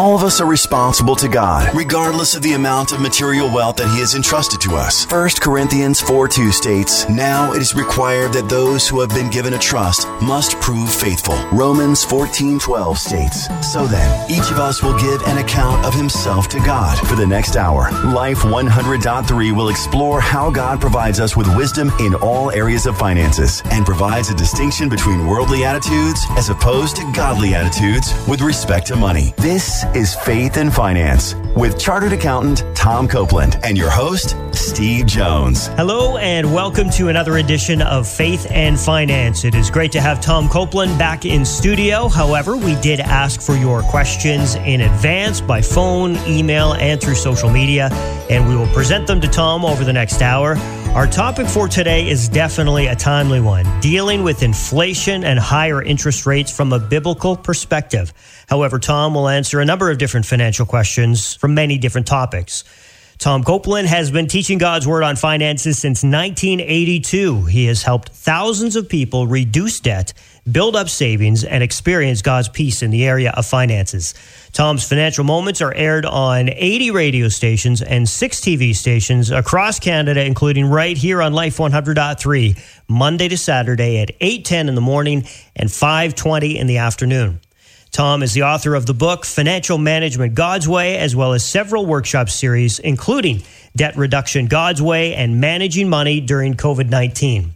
All of us are responsible to God, regardless of the amount of material wealth that He has entrusted to us. 1 Corinthians 4 2 states, Now it is required that those who have been given a trust must prove faithful. Romans 14 12 states, So then, each of us will give an account of himself to God. For the next hour, Life 100.3 will explore how God provides us with wisdom in all areas of finances and provides a distinction between worldly attitudes as opposed to godly attitudes with respect to money. This is Faith and Finance with chartered accountant Tom Copeland and your host, Steve Jones. Hello, and welcome to another edition of Faith and Finance. It is great to have Tom Copeland back in studio. However, we did ask for your questions in advance by phone, email, and through social media, and we will present them to Tom over the next hour. Our topic for today is definitely a timely one dealing with inflation and higher interest rates from a biblical perspective. However, Tom will answer a number of different financial questions from many different topics. Tom Copeland has been teaching God's Word on finances since 1982. He has helped thousands of people reduce debt, build up savings, and experience God's peace in the area of finances. Tom's financial moments are aired on 80 radio stations and six TV stations across Canada, including right here on Life 100.3, Monday to Saturday at 8:10 in the morning and 5:20 in the afternoon. Tom is the author of the book Financial Management God's Way, as well as several workshop series, including Debt Reduction God's Way and Managing Money During COVID 19.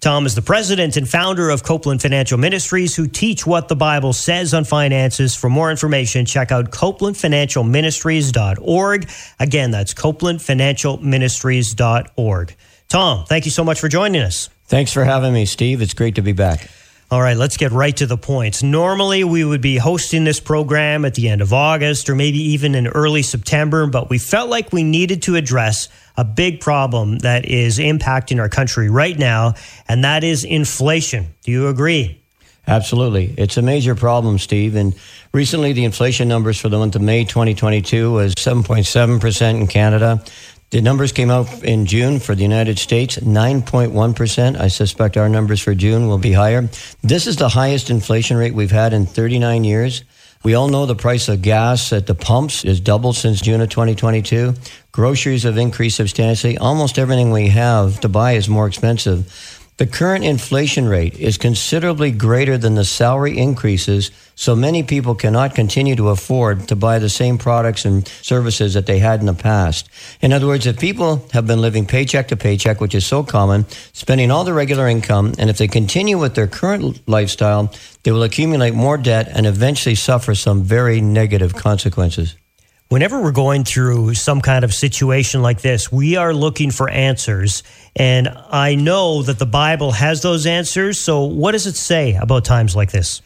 Tom is the president and founder of Copeland Financial Ministries, who teach what the Bible says on finances. For more information, check out copelandfinancialministries.org. Again, that's copelandfinancialministries.org. Tom, thank you so much for joining us. Thanks for having me, Steve. It's great to be back. All right, let's get right to the points. Normally, we would be hosting this program at the end of August or maybe even in early September, but we felt like we needed to address a big problem that is impacting our country right now, and that is inflation. Do you agree? Absolutely. It's a major problem, Steve. And recently, the inflation numbers for the month of May 2022 was 7.7% in Canada, the numbers came out in June for the United States, 9.1%. I suspect our numbers for June will be higher. This is the highest inflation rate we've had in 39 years. We all know the price of gas at the pumps is doubled since June of 2022. Groceries have increased substantially. Almost everything we have to buy is more expensive. The current inflation rate is considerably greater than the salary increases, so many people cannot continue to afford to buy the same products and services that they had in the past. In other words, if people have been living paycheck to paycheck, which is so common, spending all their regular income, and if they continue with their current lifestyle, they will accumulate more debt and eventually suffer some very negative consequences whenever we're going through some kind of situation like this, we are looking for answers. And I know that the Bible has those answers. So, what does it say about times like this?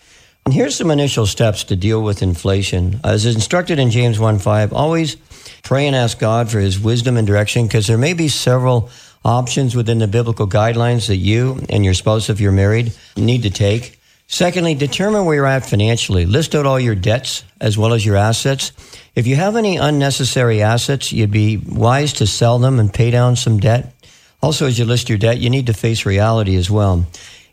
And here's some initial steps to deal with inflation. As instructed in James 1 5, always pray and ask God for his wisdom and direction because there may be several options within the biblical guidelines that you and your spouse, if you're married, need to take. Secondly, determine where you're at financially. List out all your debts as well as your assets. If you have any unnecessary assets, you'd be wise to sell them and pay down some debt. Also, as you list your debt, you need to face reality as well.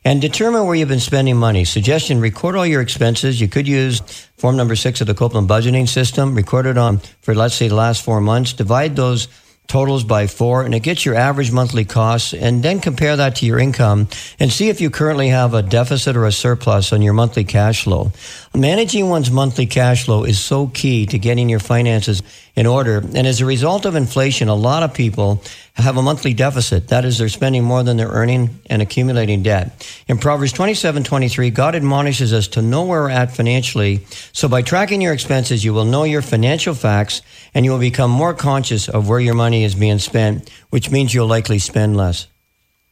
And determine where you've been spending money. Suggestion, record all your expenses. You could use form number six of the Copeland budgeting system. Record it on for, let's say, the last four months. Divide those totals by four and it gets your average monthly costs and then compare that to your income and see if you currently have a deficit or a surplus on your monthly cash flow. Managing one's monthly cash flow is so key to getting your finances in order. And as a result of inflation, a lot of people have a monthly deficit. That is, they're spending more than they're earning and accumulating debt. In Proverbs 27 23, God admonishes us to know where we're at financially. So by tracking your expenses, you will know your financial facts and you will become more conscious of where your money is being spent, which means you'll likely spend less.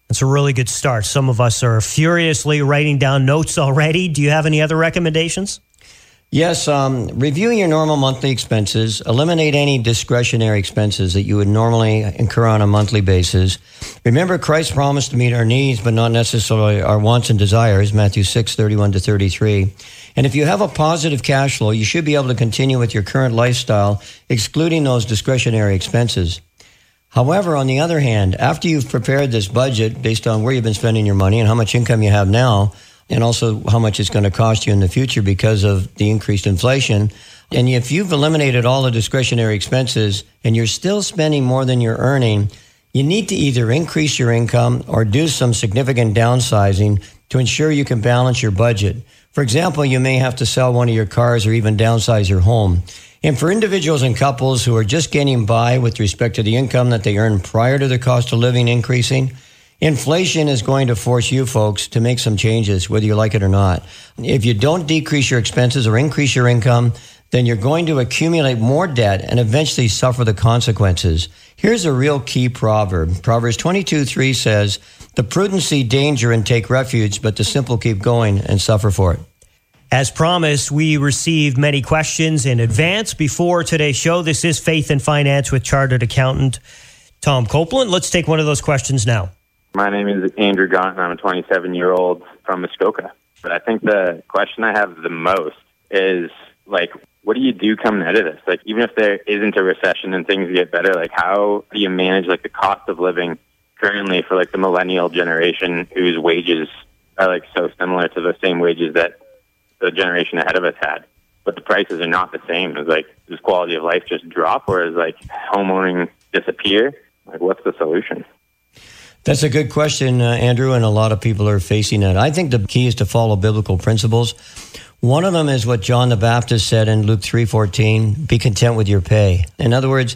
That's a really good start. Some of us are furiously writing down notes already. Do you have any other recommendations? Yes, um, reviewing your normal monthly expenses, eliminate any discretionary expenses that you would normally incur on a monthly basis. Remember, Christ promised to meet our needs, but not necessarily our wants and desires, Matthew 6, 31 to 33. And if you have a positive cash flow, you should be able to continue with your current lifestyle, excluding those discretionary expenses. However, on the other hand, after you've prepared this budget based on where you've been spending your money and how much income you have now, and also how much it's going to cost you in the future because of the increased inflation. And if you've eliminated all the discretionary expenses and you're still spending more than you're earning, you need to either increase your income or do some significant downsizing to ensure you can balance your budget. For example, you may have to sell one of your cars or even downsize your home. And for individuals and couples who are just getting by with respect to the income that they earn prior to the cost of living increasing, inflation is going to force you folks to make some changes, whether you like it or not. If you don't decrease your expenses or increase your income, then you're going to accumulate more debt and eventually suffer the consequences. Here's a real key proverb. Proverbs 22 3 says, The prudent see danger and take refuge, but the simple keep going and suffer for it. As promised, we received many questions in advance before today's show. This is Faith and Finance with Chartered Accountant Tom Copeland. Let's take one of those questions now. My name is Andrew Gaunt, and I'm a 27 year old from Muskoka. But I think the question I have the most is like, what do you do coming out of this? Like, even if there isn't a recession and things get better, like, how do you manage like the cost of living currently for like the millennial generation whose wages are like so similar to the same wages that the generation ahead of us had? But the prices are not the same. Is like, does quality of life just drop, or is like homeowning disappear? Like, what's the solution? That's a good question, uh, Andrew, and a lot of people are facing that. I think the key is to follow biblical principles. One of them is what John the Baptist said in Luke 3:14, be content with your pay. In other words,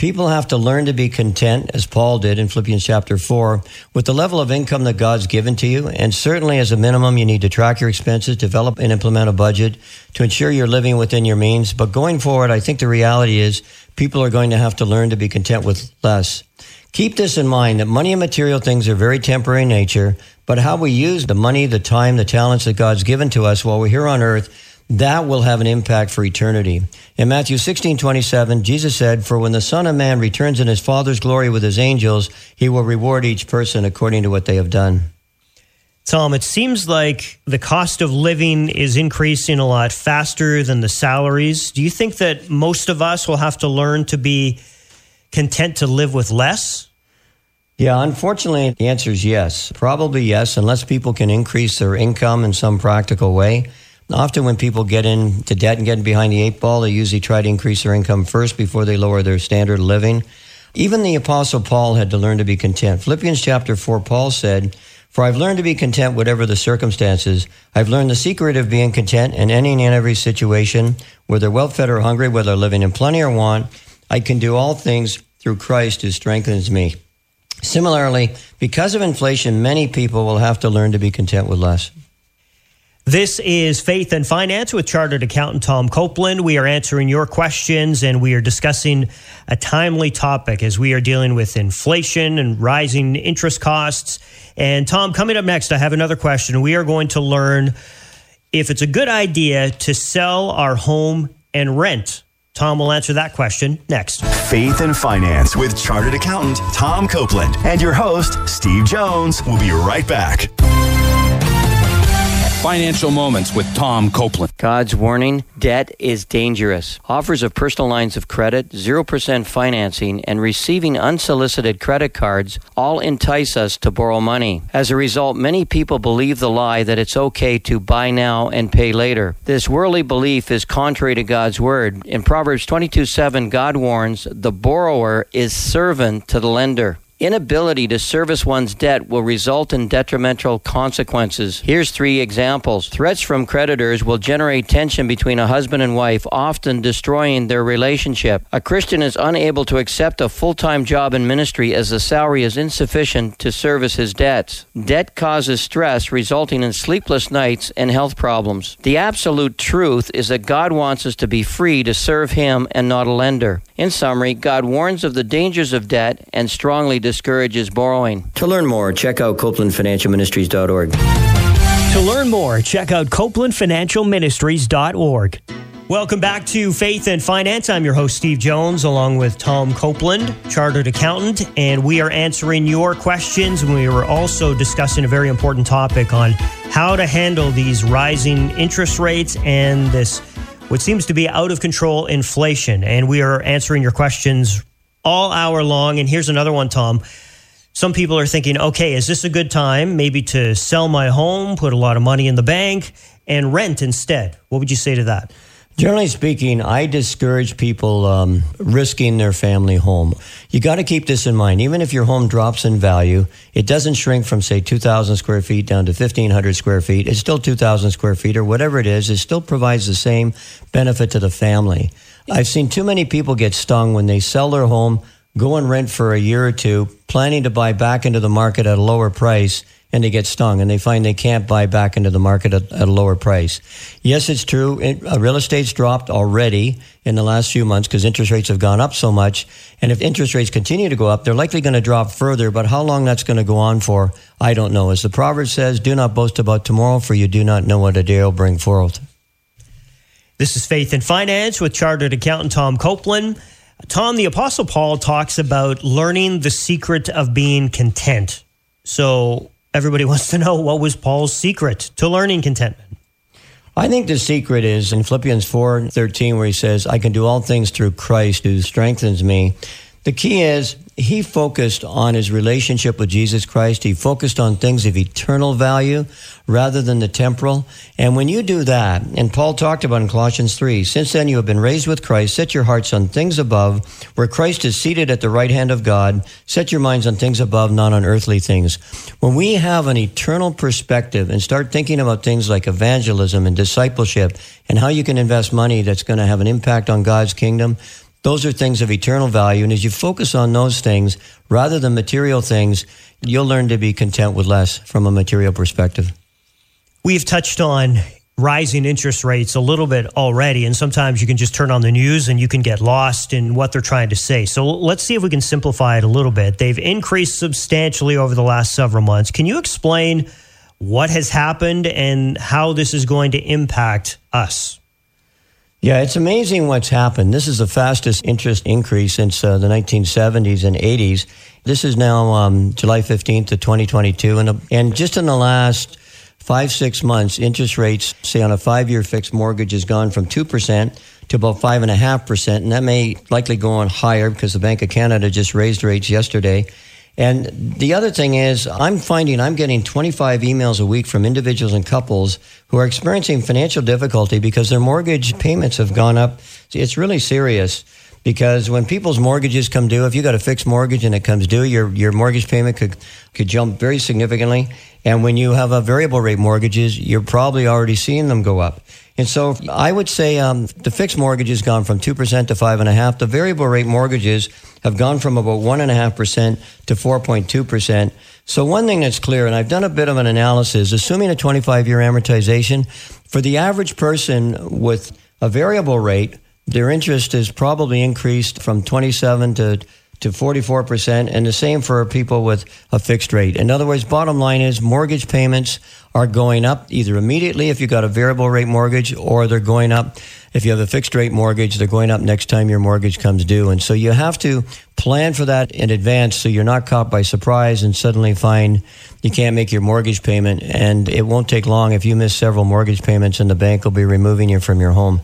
people have to learn to be content as Paul did in Philippians chapter 4 with the level of income that God's given to you, and certainly as a minimum you need to track your expenses, develop and implement a budget to ensure you're living within your means. But going forward, I think the reality is people are going to have to learn to be content with less. Keep this in mind that money and material things are very temporary in nature, but how we use the money, the time, the talents that God's given to us while we're here on earth, that will have an impact for eternity. In Matthew 16, 27, Jesus said, For when the Son of Man returns in his Father's glory with his angels, he will reward each person according to what they have done. Tom, it seems like the cost of living is increasing a lot faster than the salaries. Do you think that most of us will have to learn to be content to live with less? Yeah, unfortunately, the answer is yes. Probably yes, unless people can increase their income in some practical way. Often, when people get into debt and get behind the eight ball, they usually try to increase their income first before they lower their standard of living. Even the Apostle Paul had to learn to be content. Philippians chapter 4, Paul said, For I've learned to be content whatever the circumstances. I've learned the secret of being content in any and every situation, whether well fed or hungry, whether living in plenty or want. I can do all things through Christ who strengthens me. Similarly, because of inflation, many people will have to learn to be content with less. This is Faith and Finance with Chartered Accountant Tom Copeland. We are answering your questions and we are discussing a timely topic as we are dealing with inflation and rising interest costs. And Tom, coming up next, I have another question. We are going to learn if it's a good idea to sell our home and rent Tom will answer that question next. Faith and Finance with Chartered Accountant Tom Copeland and your host, Steve Jones. We'll be right back. Financial Moments with Tom Copeland. God's warning debt is dangerous. Offers of personal lines of credit, 0% financing, and receiving unsolicited credit cards all entice us to borrow money. As a result, many people believe the lie that it's okay to buy now and pay later. This worldly belief is contrary to God's word. In Proverbs 22 7, God warns the borrower is servant to the lender. Inability to service one's debt will result in detrimental consequences. Here's three examples. Threats from creditors will generate tension between a husband and wife, often destroying their relationship. A Christian is unable to accept a full time job in ministry as the salary is insufficient to service his debts. Debt causes stress, resulting in sleepless nights and health problems. The absolute truth is that God wants us to be free to serve Him and not a lender. In summary, God warns of the dangers of debt and strongly discourages borrowing. To learn more, check out CopelandFinancialMinistries.org. To learn more, check out CopelandFinancialMinistries.org. Welcome back to Faith and Finance. I'm your host, Steve Jones, along with Tom Copeland, Chartered Accountant, and we are answering your questions. We were also discussing a very important topic on how to handle these rising interest rates and this what seems to be out of control inflation. And we are answering your questions all hour long. And here's another one, Tom. some people are thinking, okay, is this a good time maybe to sell my home, put a lot of money in the bank, and rent instead? What would you say to that? Generally speaking, I discourage people um, risking their family home. You got to keep this in mind. Even if your home drops in value, it doesn't shrink from, say, 2,000 square feet down to 1,500 square feet. It's still 2,000 square feet or whatever it is. It still provides the same benefit to the family. I've seen too many people get stung when they sell their home, go and rent for a year or two, planning to buy back into the market at a lower price and they get stung and they find they can't buy back into the market at, at a lower price. Yes, it's true. It, uh, real estate's dropped already in the last few months because interest rates have gone up so much. And if interest rates continue to go up, they're likely going to drop further. But how long that's going to go on for, I don't know. As the proverb says, do not boast about tomorrow, for you do not know what a day will bring forth. This is Faith and Finance with Chartered Accountant Tom Copeland. Tom, the Apostle Paul talks about learning the secret of being content. So, everybody wants to know what was Paul's secret to learning contentment. I think the secret is in Philippians 4 13, where he says, I can do all things through Christ who strengthens me. The key is he focused on his relationship with Jesus Christ. He focused on things of eternal value rather than the temporal. And when you do that, and Paul talked about in Colossians 3, since then you have been raised with Christ, set your hearts on things above, where Christ is seated at the right hand of God. Set your minds on things above, not on earthly things. When we have an eternal perspective and start thinking about things like evangelism and discipleship and how you can invest money that's going to have an impact on God's kingdom, those are things of eternal value. And as you focus on those things rather than material things, you'll learn to be content with less from a material perspective. We've touched on rising interest rates a little bit already, and sometimes you can just turn on the news and you can get lost in what they're trying to say. So let's see if we can simplify it a little bit. They've increased substantially over the last several months. Can you explain what has happened and how this is going to impact us? Yeah, it's amazing what's happened. This is the fastest interest increase since uh, the 1970s and 80s. This is now um, July 15th of 2022. And, uh, and just in the last five, six months, interest rates, say on a five year fixed mortgage, has gone from 2% to about 5.5%. And that may likely go on higher because the Bank of Canada just raised rates yesterday. And the other thing is, I'm finding I'm getting 25 emails a week from individuals and couples who are experiencing financial difficulty because their mortgage payments have gone up. It's really serious because when people's mortgages come due, if you've got a fixed mortgage and it comes due, your your mortgage payment could could jump very significantly. And when you have a variable rate mortgages, you're probably already seeing them go up. And so I would say um, the fixed mortgage has gone from 2% to 5.5. The variable rate mortgages have gone from about 1.5% to 4.2%. So one thing that's clear, and I've done a bit of an analysis, assuming a 25 year amortization, for the average person with a variable rate, their interest is probably increased from 27 to to 44%, and the same for people with a fixed rate. In other words, bottom line is mortgage payments are going up either immediately if you've got a variable rate mortgage, or they're going up if you have a fixed rate mortgage, they're going up next time your mortgage comes due. And so you have to plan for that in advance so you're not caught by surprise and suddenly find you can't make your mortgage payment. And it won't take long if you miss several mortgage payments and the bank will be removing you from your home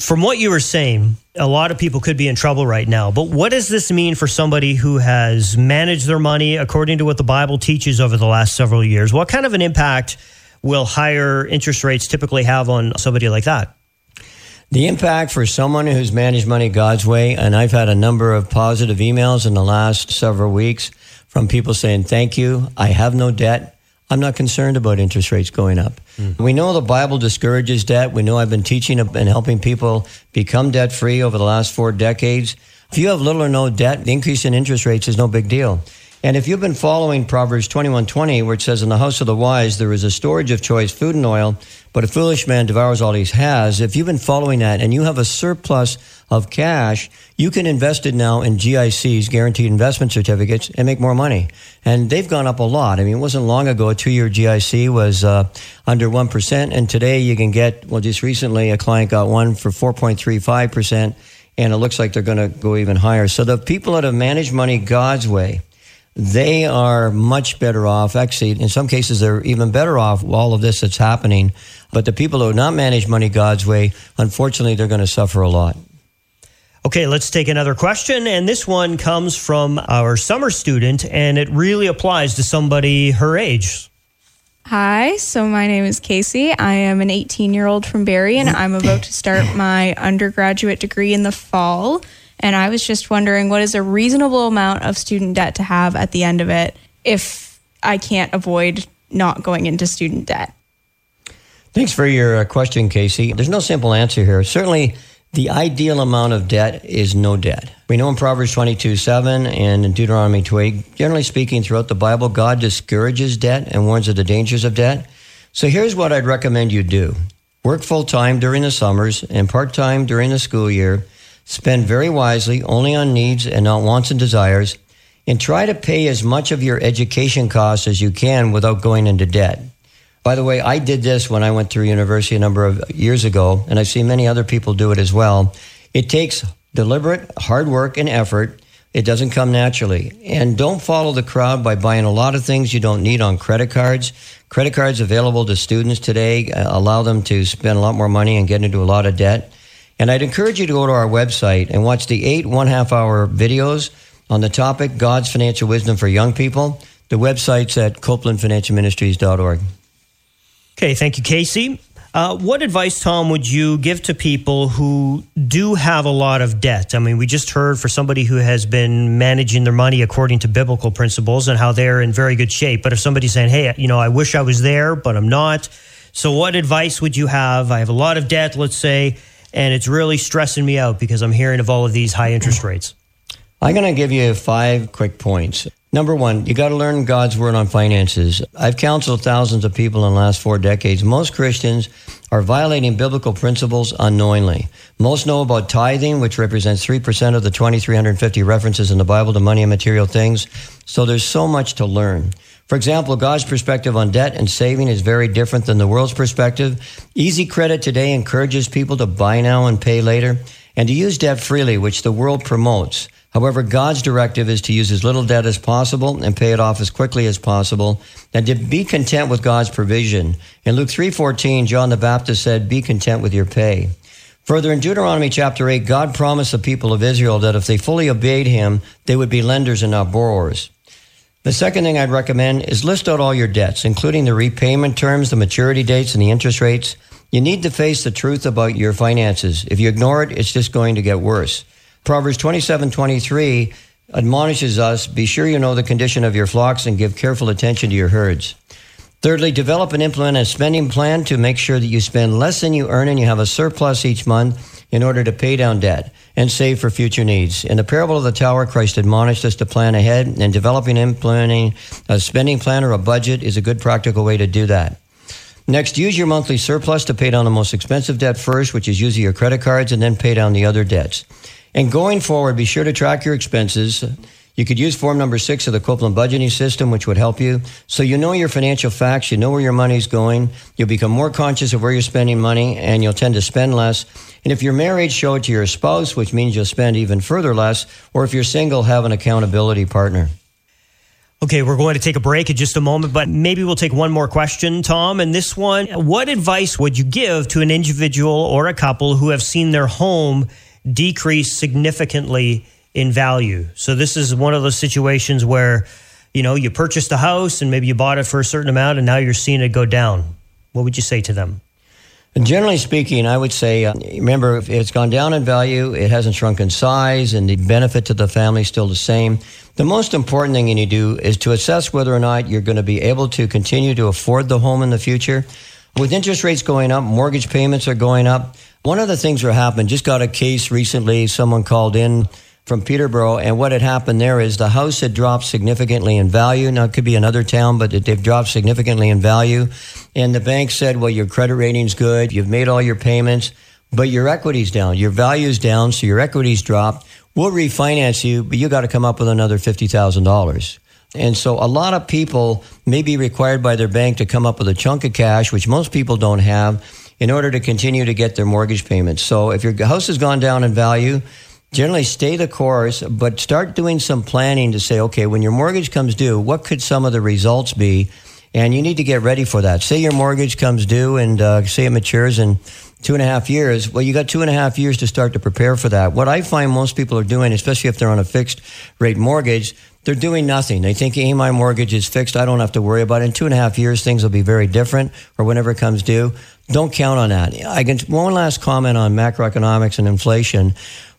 from what you were saying, a lot of people could be in trouble right now. But what does this mean for somebody who has managed their money according to what the Bible teaches over the last several years? What kind of an impact will higher interest rates typically have on somebody like that? The impact for someone who's managed money God's way, and I've had a number of positive emails in the last several weeks from people saying, Thank you. I have no debt. I'm not concerned about interest rates going up. Mm. We know the Bible discourages debt. We know I've been teaching and helping people become debt free over the last four decades. If you have little or no debt, the increase in interest rates is no big deal. And if you've been following Proverbs 21:20 where it says in the house of the wise there is a storage of choice food and oil, but a foolish man devours all he has, if you've been following that and you have a surplus of cash, you can invest it now in GICs, guaranteed investment certificates, and make more money. And they've gone up a lot. I mean, it wasn't long ago a two-year GIC was uh, under 1%, and today you can get, well, just recently a client got one for 4.35%, and it looks like they're going to go even higher. So the people that have managed money God's way, they are much better off. Actually, in some cases, they're even better off all of this that's happening. But the people who have not managed money God's way, unfortunately, they're going to suffer a lot. Okay, let's take another question. And this one comes from our summer student, and it really applies to somebody her age. Hi, so my name is Casey. I am an 18 year old from Barrie, and I'm about to start my undergraduate degree in the fall. And I was just wondering what is a reasonable amount of student debt to have at the end of it if I can't avoid not going into student debt? Thanks for your uh, question, Casey. There's no simple answer here. Certainly, the ideal amount of debt is no debt. We know in Proverbs 22 7 and in Deuteronomy 28, generally speaking, throughout the Bible, God discourages debt and warns of the dangers of debt. So here's what I'd recommend you do work full time during the summers and part time during the school year. Spend very wisely, only on needs and not wants and desires, and try to pay as much of your education costs as you can without going into debt. By the way, I did this when I went through university a number of years ago, and I've seen many other people do it as well. It takes deliberate hard work and effort. It doesn't come naturally. And don't follow the crowd by buying a lot of things you don't need on credit cards. Credit cards available to students today uh, allow them to spend a lot more money and get into a lot of debt. And I'd encourage you to go to our website and watch the eight one half hour videos on the topic God's financial wisdom for young people. The website's at copelandfinancialministries.org. Okay, thank you, Casey. Uh, what advice, Tom, would you give to people who do have a lot of debt? I mean, we just heard for somebody who has been managing their money according to biblical principles and how they're in very good shape. But if somebody's saying, hey, you know, I wish I was there, but I'm not. So, what advice would you have? I have a lot of debt, let's say, and it's really stressing me out because I'm hearing of all of these high interest rates. I'm going to give you five quick points. Number one, you got to learn God's word on finances. I've counseled thousands of people in the last four decades. Most Christians are violating biblical principles unknowingly. Most know about tithing, which represents 3% of the 2,350 references in the Bible to money and material things. So there's so much to learn. For example, God's perspective on debt and saving is very different than the world's perspective. Easy credit today encourages people to buy now and pay later and to use debt freely, which the world promotes. However, God's directive is to use as little debt as possible and pay it off as quickly as possible and to be content with God's provision. In Luke 3:14, John the Baptist said, "Be content with your pay." Further in Deuteronomy chapter 8, God promised the people of Israel that if they fully obeyed him, they would be lenders and not borrowers. The second thing I'd recommend is list out all your debts, including the repayment terms, the maturity dates, and the interest rates. You need to face the truth about your finances. If you ignore it, it's just going to get worse. Proverbs 27 23 admonishes us be sure you know the condition of your flocks and give careful attention to your herds. Thirdly, develop and implement a spending plan to make sure that you spend less than you earn and you have a surplus each month in order to pay down debt and save for future needs. In the parable of the tower, Christ admonished us to plan ahead, and developing and implementing a spending plan or a budget is a good practical way to do that. Next, use your monthly surplus to pay down the most expensive debt first, which is usually your credit cards, and then pay down the other debts. And going forward, be sure to track your expenses. You could use form number six of the Copeland budgeting system, which would help you. So you know your financial facts, you know where your money's going. You'll become more conscious of where you're spending money, and you'll tend to spend less. And if you're married, show it to your spouse, which means you'll spend even further less. Or if you're single, have an accountability partner. Okay, we're going to take a break in just a moment, but maybe we'll take one more question, Tom. And this one, what advice would you give to an individual or a couple who have seen their home decrease significantly in value. So this is one of those situations where, you know, you purchased a house and maybe you bought it for a certain amount and now you're seeing it go down. What would you say to them? Generally speaking, I would say, uh, remember, if it's gone down in value, it hasn't shrunk in size, and the benefit to the family is still the same. The most important thing you need to do is to assess whether or not you're going to be able to continue to afford the home in the future. With interest rates going up, mortgage payments are going up. One of the things that happened, just got a case recently, someone called in from Peterborough, and what had happened there is the house had dropped significantly in value. Now, it could be another town, but they've dropped significantly in value. And the bank said, well, your credit rating's good, you've made all your payments, but your equity's down, your value's down, so your equity's dropped. We'll refinance you, but you got to come up with another $50,000. And so a lot of people may be required by their bank to come up with a chunk of cash, which most people don't have in order to continue to get their mortgage payments. So if your house has gone down in value, generally stay the course, but start doing some planning to say, okay, when your mortgage comes due, what could some of the results be? And you need to get ready for that. Say your mortgage comes due and uh, say it matures in two and a half years. Well, you got two and a half years to start to prepare for that. What I find most people are doing, especially if they're on a fixed rate mortgage, they're doing nothing. They think, hey, my mortgage is fixed. I don't have to worry about it. In two and a half years, things will be very different or whenever it comes due. Don't count on that. I can, one last comment on macroeconomics and inflation.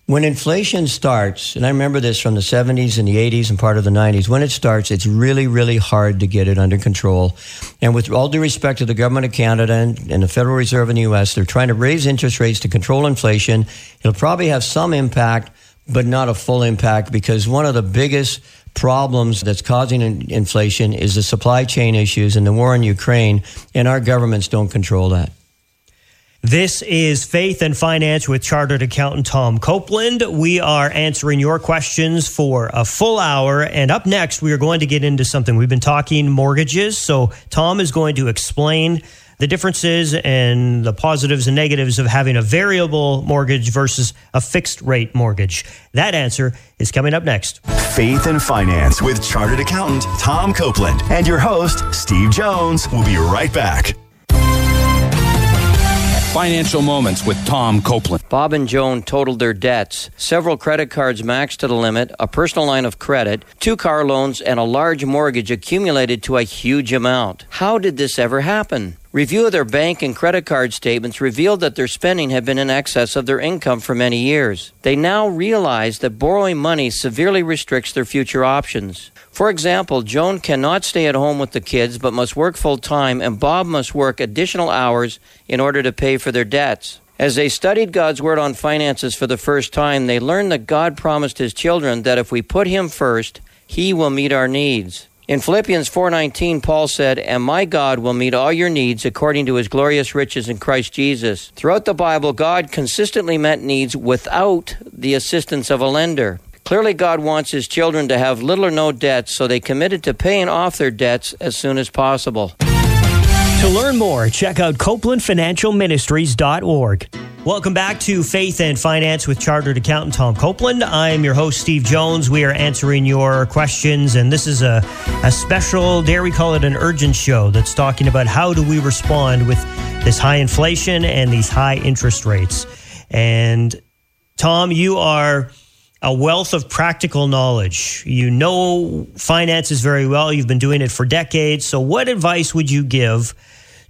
When inflation starts, and I remember this from the 70s and the 80s and part of the 90s, when it starts, it's really, really hard to get it under control. And with all due respect to the government of Canada and, and the Federal Reserve in the U.S., they're trying to raise interest rates to control inflation. It'll probably have some impact, but not a full impact because one of the biggest problems that's causing inflation is the supply chain issues and the war in Ukraine, and our governments don't control that. This is Faith and Finance with Chartered Accountant Tom Copeland. We are answering your questions for a full hour. And up next, we are going to get into something. We've been talking mortgages. So, Tom is going to explain the differences and the positives and negatives of having a variable mortgage versus a fixed rate mortgage. That answer is coming up next. Faith and Finance with Chartered Accountant Tom Copeland and your host, Steve Jones. We'll be right back. Financial Moments with Tom Copeland. Bob and Joan totaled their debts. Several credit cards maxed to the limit, a personal line of credit, two car loans, and a large mortgage accumulated to a huge amount. How did this ever happen? Review of their bank and credit card statements revealed that their spending had been in excess of their income for many years. They now realize that borrowing money severely restricts their future options. For example, Joan cannot stay at home with the kids but must work full time, and Bob must work additional hours in order to pay for their debts. As they studied God's Word on finances for the first time, they learned that God promised His children that if we put Him first, He will meet our needs. In Philippians 4:19 Paul said, "And my God will meet all your needs according to his glorious riches in Christ Jesus." Throughout the Bible, God consistently met needs without the assistance of a lender. Clearly, God wants His children to have little or no debts, so they committed to paying off their debts as soon as possible. To learn more, check out CopelandFinancialMinistries.org. Welcome back to Faith and Finance with Chartered Accountant Tom Copeland. I'm your host, Steve Jones. We are answering your questions, and this is a, a special, dare we call it an urgent show that's talking about how do we respond with this high inflation and these high interest rates. And Tom, you are a wealth of practical knowledge. You know finances very well. You've been doing it for decades. So, what advice would you give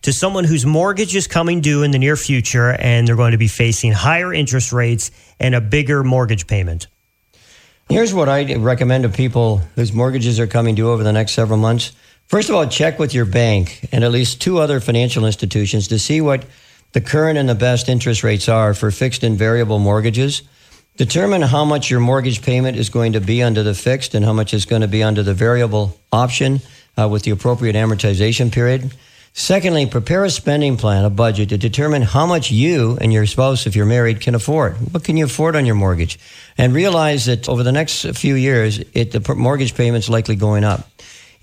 to someone whose mortgage is coming due in the near future and they're going to be facing higher interest rates and a bigger mortgage payment? Here's what I recommend to people whose mortgages are coming due over the next several months. First of all, check with your bank and at least two other financial institutions to see what the current and the best interest rates are for fixed and variable mortgages. Determine how much your mortgage payment is going to be under the fixed and how much is going to be under the variable option uh, with the appropriate amortization period. Secondly, prepare a spending plan, a budget to determine how much you and your spouse, if you're married, can afford. What can you afford on your mortgage? And realize that over the next few years, it, the mortgage payment's likely going up.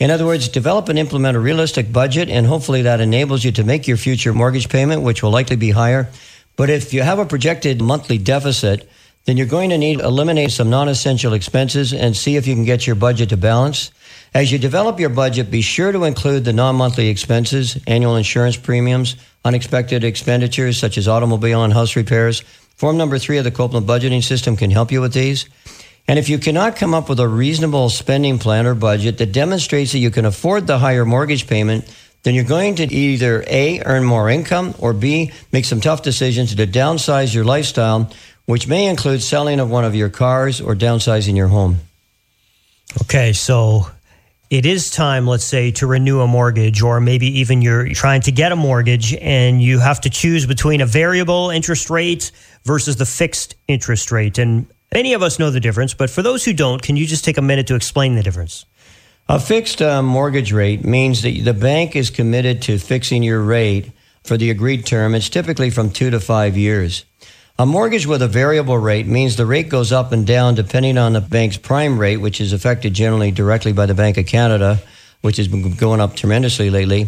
In other words, develop and implement a realistic budget, and hopefully that enables you to make your future mortgage payment, which will likely be higher. But if you have a projected monthly deficit, then you're going to need to eliminate some non-essential expenses and see if you can get your budget to balance. As you develop your budget, be sure to include the non-monthly expenses, annual insurance premiums, unexpected expenditures such as automobile and house repairs. Form number three of the Copeland budgeting system can help you with these. And if you cannot come up with a reasonable spending plan or budget that demonstrates that you can afford the higher mortgage payment, then you're going to either A, earn more income, or B, make some tough decisions to downsize your lifestyle which may include selling of one of your cars or downsizing your home. Okay, so it is time, let's say, to renew a mortgage, or maybe even you're trying to get a mortgage and you have to choose between a variable interest rate versus the fixed interest rate. And many of us know the difference, but for those who don't, can you just take a minute to explain the difference? A fixed uh, mortgage rate means that the bank is committed to fixing your rate for the agreed term. It's typically from two to five years. A mortgage with a variable rate means the rate goes up and down depending on the bank's prime rate, which is affected generally directly by the Bank of Canada, which has been going up tremendously lately.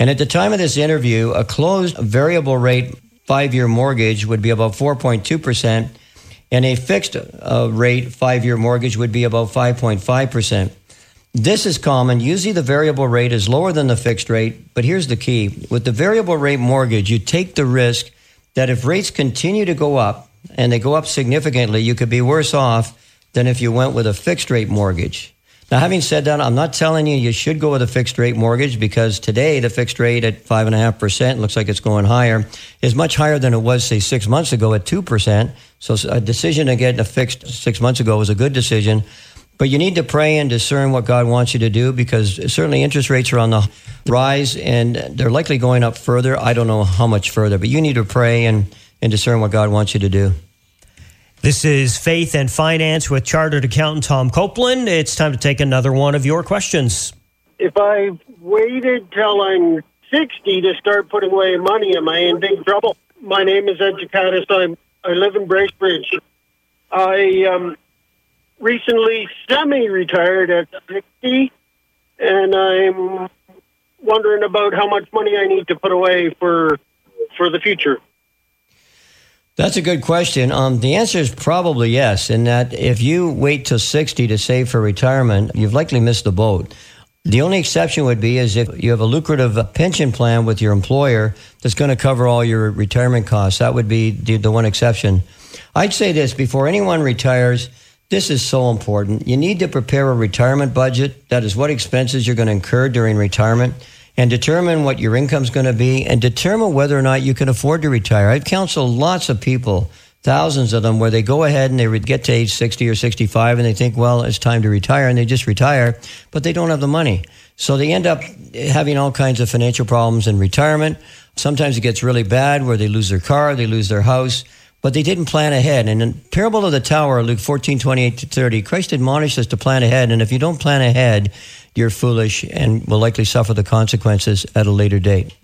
And at the time of this interview, a closed variable rate five year mortgage would be about 4.2%, and a fixed uh, rate five year mortgage would be about 5.5%. This is common. Usually the variable rate is lower than the fixed rate, but here's the key. With the variable rate mortgage, you take the risk that if rates continue to go up and they go up significantly, you could be worse off than if you went with a fixed rate mortgage. Now, having said that, I'm not telling you you should go with a fixed rate mortgage because today the fixed rate at 5.5% looks like it's going higher, is much higher than it was, say, six months ago at 2%. So a decision to get a fixed six months ago was a good decision. But you need to pray and discern what God wants you to do because certainly interest rates are on the rise and they're likely going up further. I don't know how much further, but you need to pray and, and discern what God wants you to do. This is Faith and Finance with Chartered Accountant Tom Copeland. It's time to take another one of your questions. If I waited till I'm 60 to start putting away money, am I in big trouble? My name is Ed Jacatis. I'm, I live in Bracebridge. I um, recently semi-retired at 60, and I'm wondering about how much money I need to put away for for the future. That's a good question. Um, the answer is probably yes, in that if you wait till 60 to save for retirement, you've likely missed the boat. The only exception would be is if you have a lucrative pension plan with your employer that's going to cover all your retirement costs. That would be the, the one exception. I'd say this before anyone retires, this is so important. You need to prepare a retirement budget. That is what expenses you're going to incur during retirement and determine what your income is going to be and determine whether or not you can afford to retire. I've counseled lots of people, thousands of them, where they go ahead and they get to age 60 or 65 and they think, well, it's time to retire and they just retire, but they don't have the money. So they end up having all kinds of financial problems in retirement. Sometimes it gets really bad where they lose their car, they lose their house but they didn't plan ahead. And in Parable of the Tower, Luke 14, 28 to 30, Christ admonished us to plan ahead. And if you don't plan ahead, you're foolish and will likely suffer the consequences at a later date.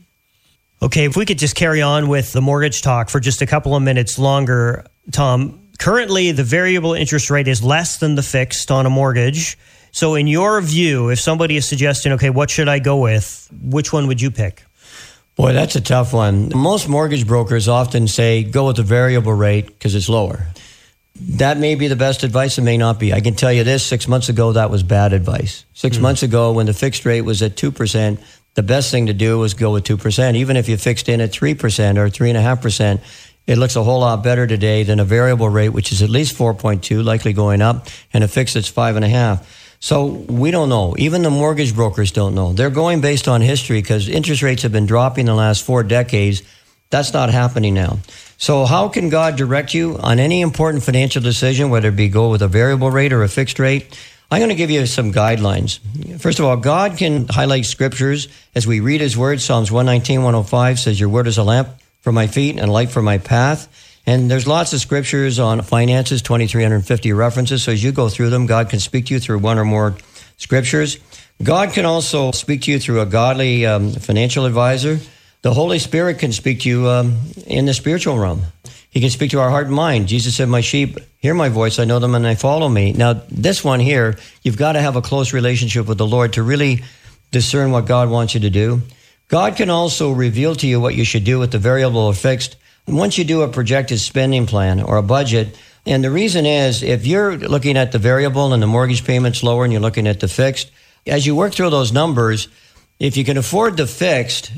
Okay, if we could just carry on with the mortgage talk for just a couple of minutes longer, Tom. Currently, the variable interest rate is less than the fixed on a mortgage. So, in your view, if somebody is suggesting, okay, what should I go with? Which one would you pick? Boy, that's a tough one. Most mortgage brokers often say go with the variable rate because it's lower. That may be the best advice, it may not be. I can tell you this six months ago, that was bad advice. 6 mm months ago, when the fixed rate was at 2%, the best thing to do was go with 2%. Even if you fixed in at 3% or 3.5%, it looks a whole lot better today than a variable rate, which is at least 4.2, likely going up, and a fixed that's 5.5. So we don't know. Even the mortgage brokers don't know. They're going based on history because interest rates have been dropping the last four decades. That's not happening now. So how can God direct you on any important financial decision, whether it be go with a variable rate or a fixed rate? I'm going to give you some guidelines. First of all, God can highlight scriptures as we read his word. Psalms 119, 105 says, Your word is a lamp for my feet and a light for my path. And there's lots of scriptures on finances, 2,350 references. So as you go through them, God can speak to you through one or more scriptures. God can also speak to you through a godly um, financial advisor. The Holy Spirit can speak to you um, in the spiritual realm. He can speak to our heart and mind. Jesus said, My sheep hear my voice. I know them and they follow me. Now, this one here, you've got to have a close relationship with the Lord to really discern what God wants you to do. God can also reveal to you what you should do with the variable or fixed once you do a projected spending plan or a budget, and the reason is if you're looking at the variable and the mortgage payment's lower and you're looking at the fixed, as you work through those numbers, if you can afford the fixed,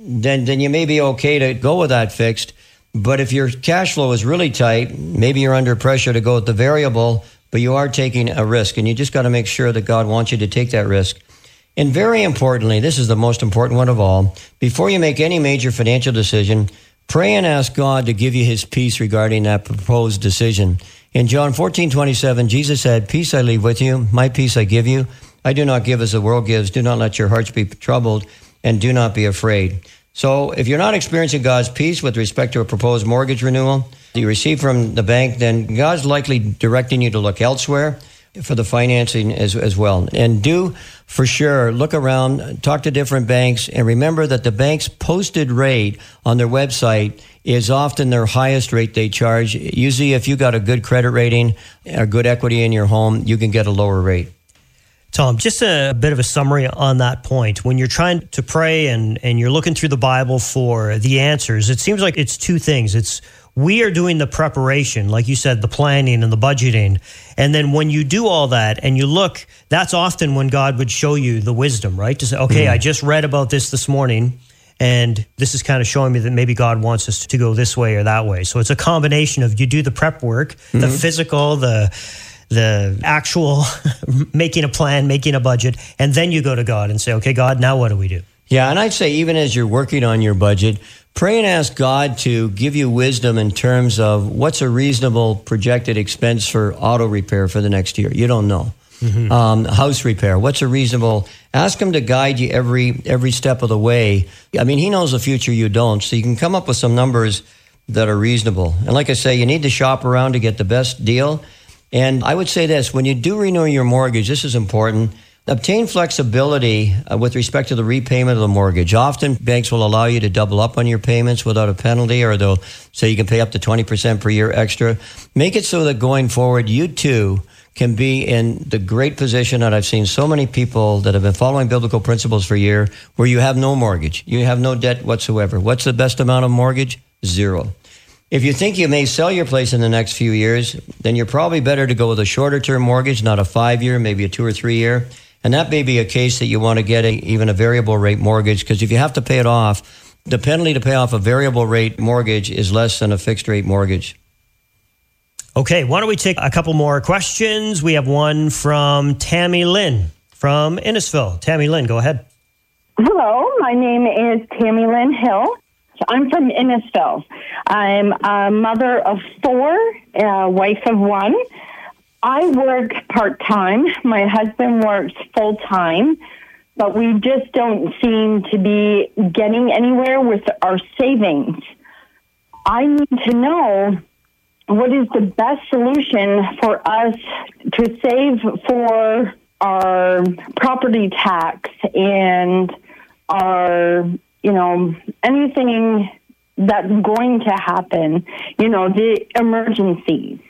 then then you may be okay to go with that fixed. But if your cash flow is really tight, maybe you're under pressure to go with the variable, but you are taking a risk, and you just got to make sure that God wants you to take that risk. And very importantly, this is the most important one of all. Before you make any major financial decision, Pray and ask God to give you his peace regarding that proposed decision. In John 14, 27, Jesus said, Peace I leave with you, my peace I give you. I do not give as the world gives. Do not let your hearts be troubled, and do not be afraid. So, if you're not experiencing God's peace with respect to a proposed mortgage renewal that you receive from the bank, then God's likely directing you to look elsewhere for the financing as, as well. And do for sure look around, talk to different banks, and remember that the bank's posted rate on their website is often their highest rate they charge. Usually, if you got a good credit rating or good equity in your home, you can get a lower rate. Tom, just a bit of a summary on that point. When you're trying to pray and, and you're looking through the Bible for the answers, it seems like it's two things. It's we are doing the preparation, like you said, the planning and the budgeting. And then when you do all that and you look, that's often when God would show you the wisdom, right? To say, okay, mm. I just read about this this morning and this is kind of showing me that maybe God wants us to go this way or that way. So it's a combination of you do the prep work, mm-hmm. the physical, the the actual making a plan, making a budget, and then you go to God and say, "Okay, God, now what do we do?" Yeah, and I'd say even as you're working on your budget, pray and ask God to give you wisdom in terms of what's a reasonable projected expense for auto repair for the next year. You don't know. Mm-hmm. Um, house repair. What's a reasonable? Ask him to guide you every every step of the way. I mean, he knows the future you don't, so you can come up with some numbers that are reasonable. And like I say, you need to shop around to get the best deal. And I would say this: when you do renew your mortgage, this is important. Obtain flexibility uh, with respect to the repayment of the mortgage. Often banks will allow you to double up on your payments without a penalty, or they'll say you can pay up to 20% per year extra. Make it so that going forward, you too can be in the great position that I've seen so many people that have been following biblical principles for a year where you have no mortgage. You have no debt whatsoever. What's the best amount of mortgage? Zero. If you think you may sell your place in the next few years, then you're probably better to go with a shorter term mortgage, not a five year, maybe a two or three year. And that may be a case that you want to get a, even a variable rate mortgage because if you have to pay it off, the penalty to pay off a variable rate mortgage is less than a fixed rate mortgage. Okay, why don't we take a couple more questions? We have one from Tammy Lynn from Innisfil. Tammy Lynn, go ahead. Hello, my name is Tammy Lynn Hill. I'm from Innisfil. I'm a mother of four, a wife of one. I work part time. My husband works full time, but we just don't seem to be getting anywhere with our savings. I need to know what is the best solution for us to save for our property tax and our, you know, anything that's going to happen, you know, the emergencies.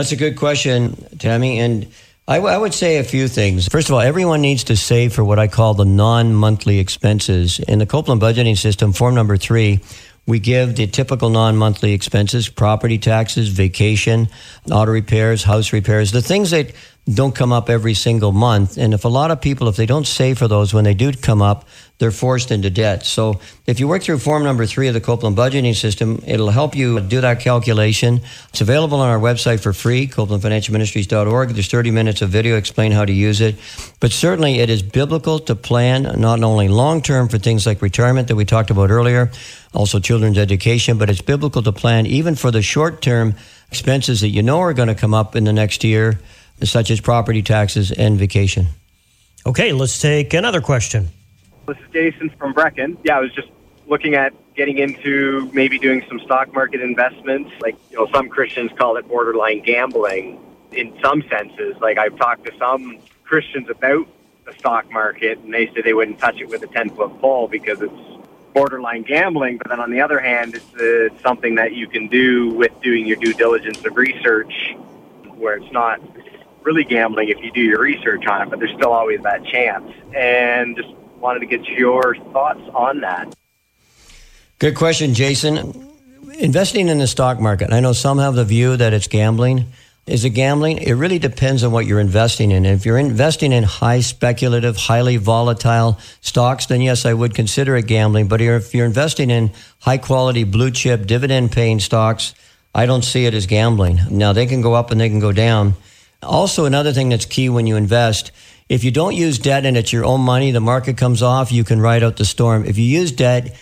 That's a good question, Tammy. And I, w- I would say a few things. First of all, everyone needs to save for what I call the non monthly expenses. In the Copeland budgeting system, form number three, we give the typical non monthly expenses, property taxes, vacation, auto repairs, house repairs, the things that don't come up every single month. And if a lot of people, if they don't save for those, when they do come up, they're forced into debt. So if you work through form number three of the Copeland budgeting system, it'll help you do that calculation. It's available on our website for free, copelandfinancialministries.org. There's 30 minutes of video explain how to use it. But certainly it is biblical to plan not only long term for things like retirement that we talked about earlier, also children's education, but it's biblical to plan even for the short term expenses that you know are going to come up in the next year such as property taxes and vacation. Okay, let's take another question. This is Jason from Brechin. Yeah, I was just looking at getting into maybe doing some stock market investments. Like, you know, some Christians call it borderline gambling in some senses. Like, I've talked to some Christians about the stock market, and they say they wouldn't touch it with a 10 foot pole because it's borderline gambling. But then on the other hand, it's uh, something that you can do with doing your due diligence of research where it's not really gambling if you do your research on it, but there's still always that chance. And just wanted to get your thoughts on that. Good question, Jason. Investing in the stock market, I know some have the view that it's gambling. Is it gambling? It really depends on what you're investing in. If you're investing in high speculative, highly volatile stocks, then yes, I would consider it gambling. But if you're investing in high quality blue chip dividend paying stocks, I don't see it as gambling. Now they can go up and they can go down. Also, another thing that's key when you invest, if you don't use debt and it's your own money, the market comes off, you can ride out the storm. If you use debt,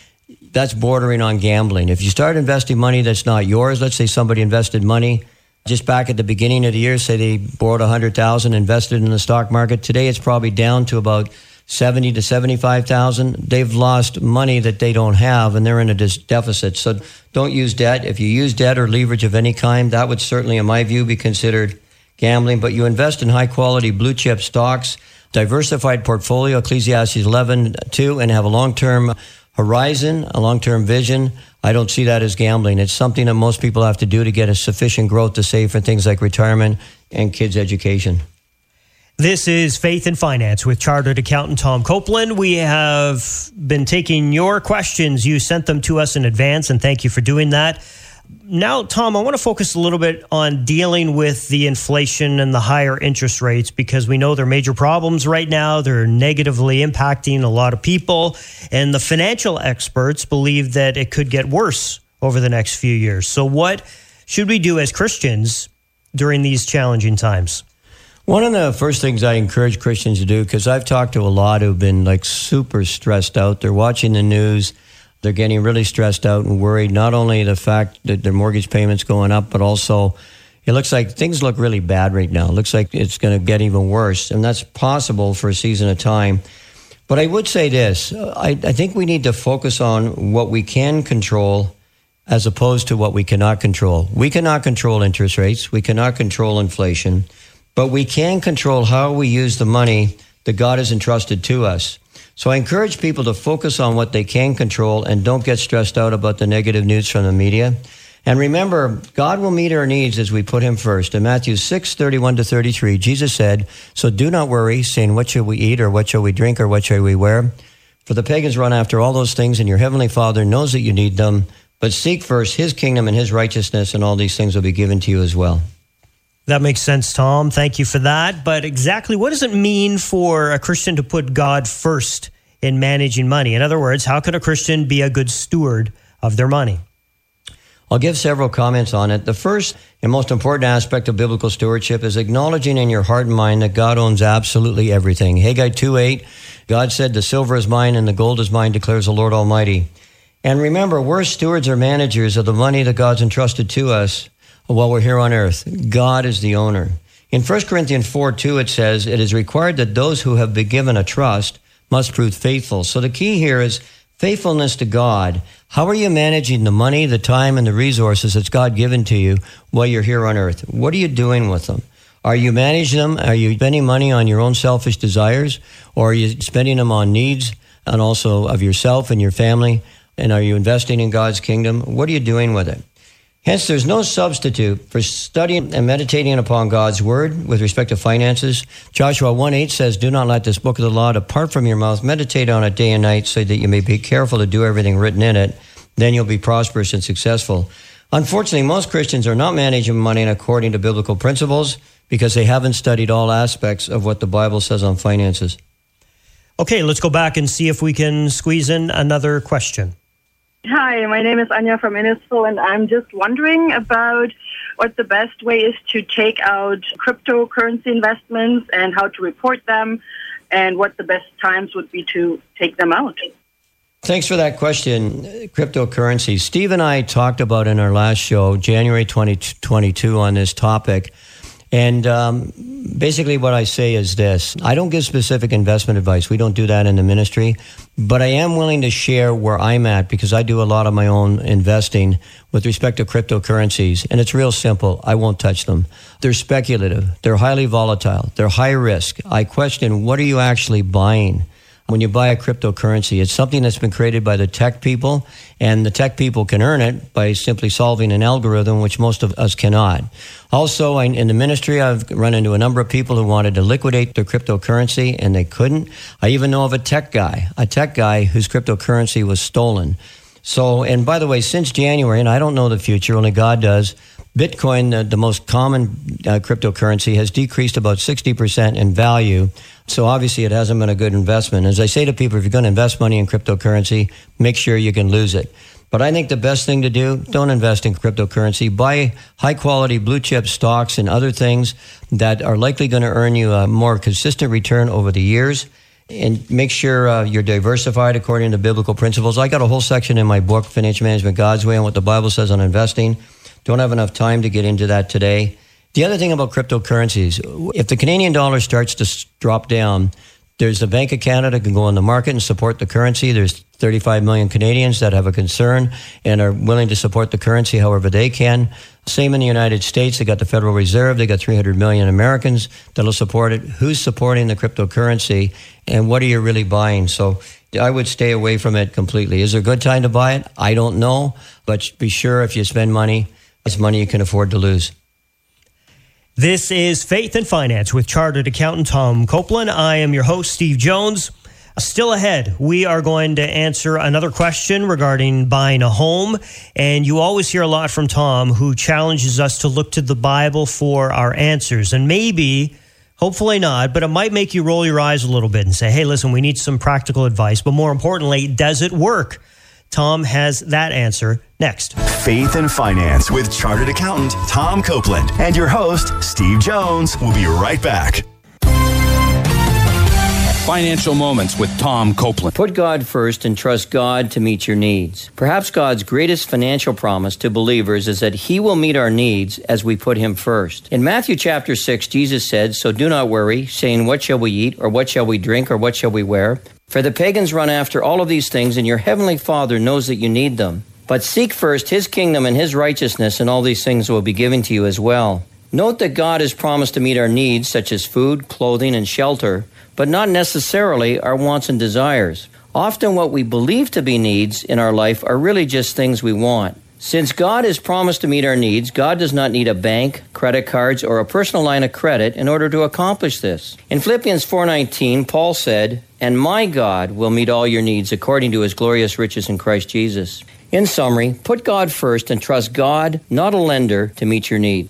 that's bordering on gambling. If you start investing money that's not yours, let's say somebody invested money just back at the beginning of the year, say they borrowed 100,000, invested in the stock market. Today it's probably down to about 70 to 75,000. They've lost money that they don't have and they're in a deficit. So don't use debt. If you use debt or leverage of any kind, that would certainly, in my view, be considered gambling, but you invest in high quality blue chip stocks, diversified portfolio, Ecclesiastes 11, 2, and have a long term horizon, a long term vision. I don't see that as gambling. It's something that most people have to do to get a sufficient growth to save for things like retirement and kids' education. This is Faith and Finance with Chartered Accountant Tom Copeland. We have been taking your questions. You sent them to us in advance, and thank you for doing that. Now, Tom, I want to focus a little bit on dealing with the inflation and the higher interest rates because we know they're major problems right now. They're negatively impacting a lot of people. And the financial experts believe that it could get worse over the next few years. So, what should we do as Christians during these challenging times? One of the first things I encourage Christians to do, because I've talked to a lot who've been like super stressed out, they're watching the news they're getting really stressed out and worried. Not only the fact that their mortgage payments going up, but also it looks like things look really bad right now. It looks like it's going to get even worse, and that's possible for a season of time. But I would say this: I, I think we need to focus on what we can control as opposed to what we cannot control. We cannot control interest rates. We cannot control inflation, but we can control how we use the money that God has entrusted to us. So I encourage people to focus on what they can control and don't get stressed out about the negative news from the media. And remember, God will meet our needs as we put him first. In Matthew 6, 31 to 33, Jesus said, So do not worry, saying, What shall we eat, or what shall we drink, or what shall we wear? For the pagans run after all those things, and your heavenly Father knows that you need them. But seek first his kingdom and his righteousness, and all these things will be given to you as well. That makes sense, Tom. Thank you for that. But exactly what does it mean for a Christian to put God first in managing money? In other words, how can a Christian be a good steward of their money? I'll give several comments on it. The first and most important aspect of biblical stewardship is acknowledging in your heart and mind that God owns absolutely everything. Haggai 2 8, God said, The silver is mine and the gold is mine, declares the Lord Almighty. And remember, we're stewards or managers of the money that God's entrusted to us while we're here on earth. God is the owner. In 1 Corinthians 4 2, it says, It is required that those who have been given a trust must prove faithful. So the key here is faithfulness to God. How are you managing the money, the time, and the resources that's God given to you while you're here on earth? What are you doing with them? Are you managing them? Are you spending money on your own selfish desires? Or are you spending them on needs and also of yourself and your family? And are you investing in God's kingdom? What are you doing with it? Hence, there's no substitute for studying and meditating upon God's word with respect to finances. Joshua 1 8 says, Do not let this book of the law depart from your mouth. Meditate on it day and night so that you may be careful to do everything written in it. Then you'll be prosperous and successful. Unfortunately, most Christians are not managing money according to biblical principles because they haven't studied all aspects of what the Bible says on finances. Okay, let's go back and see if we can squeeze in another question. Hi, my name is Anya from Innisfil, and I'm just wondering about what the best way is to take out cryptocurrency investments and how to report them, and what the best times would be to take them out. Thanks for that question. Cryptocurrency. Steve and I talked about in our last show, January 2022, on this topic. And um, basically, what I say is this I don't give specific investment advice. We don't do that in the ministry. But I am willing to share where I'm at because I do a lot of my own investing with respect to cryptocurrencies. And it's real simple. I won't touch them. They're speculative, they're highly volatile, they're high risk. I question what are you actually buying? When you buy a cryptocurrency. It's something that's been created by the tech people, and the tech people can earn it by simply solving an algorithm, which most of us cannot. Also, in the ministry, I've run into a number of people who wanted to liquidate their cryptocurrency, and they couldn't. I even know of a tech guy, a tech guy whose cryptocurrency was stolen. So, and by the way, since January, and I don't know the future, only God does, Bitcoin, the, the most common uh, cryptocurrency, has decreased about 60% in value. So obviously, it hasn't been a good investment. As I say to people, if you're going to invest money in cryptocurrency, make sure you can lose it. But I think the best thing to do, don't invest in cryptocurrency. Buy high quality blue chip stocks and other things that are likely going to earn you a more consistent return over the years. And make sure uh, you're diversified according to biblical principles. I got a whole section in my book, Financial Management God's Way, on what the Bible says on investing. Don't have enough time to get into that today. The other thing about cryptocurrencies, if the Canadian dollar starts to drop down, there's the Bank of Canada can go in the market and support the currency. There's 35 million Canadians that have a concern and are willing to support the currency however they can. Same in the United States. They got the Federal Reserve. They got 300 million Americans that'll support it. Who's supporting the cryptocurrency and what are you really buying? So I would stay away from it completely. Is there a good time to buy it? I don't know, but be sure if you spend money, it's money you can afford to lose. This is Faith and Finance with Chartered Accountant Tom Copeland. I am your host, Steve Jones. Still ahead, we are going to answer another question regarding buying a home. And you always hear a lot from Tom, who challenges us to look to the Bible for our answers. And maybe, hopefully not, but it might make you roll your eyes a little bit and say, hey, listen, we need some practical advice. But more importantly, does it work? Tom has that answer next. Faith and Finance with Chartered Accountant Tom Copeland and your host, Steve Jones. We'll be right back. Financial Moments with Tom Copeland. Put God first and trust God to meet your needs. Perhaps God's greatest financial promise to believers is that He will meet our needs as we put Him first. In Matthew chapter 6, Jesus said, So do not worry, saying, What shall we eat, or what shall we drink, or what shall we wear? For the pagans run after all of these things, and your heavenly Father knows that you need them. But seek first His kingdom and His righteousness, and all these things will be given to you as well. Note that God has promised to meet our needs, such as food, clothing, and shelter but not necessarily our wants and desires. Often, what we believe to be needs in our life are really just things we want. Since God has promised to meet our needs, God does not need a bank, credit cards, or a personal line of credit in order to accomplish this. In Philippians 4:19, Paul said, "And my God will meet all your needs according to his glorious riches in Christ Jesus." In summary, put God first and trust God, not a lender, to meet your need.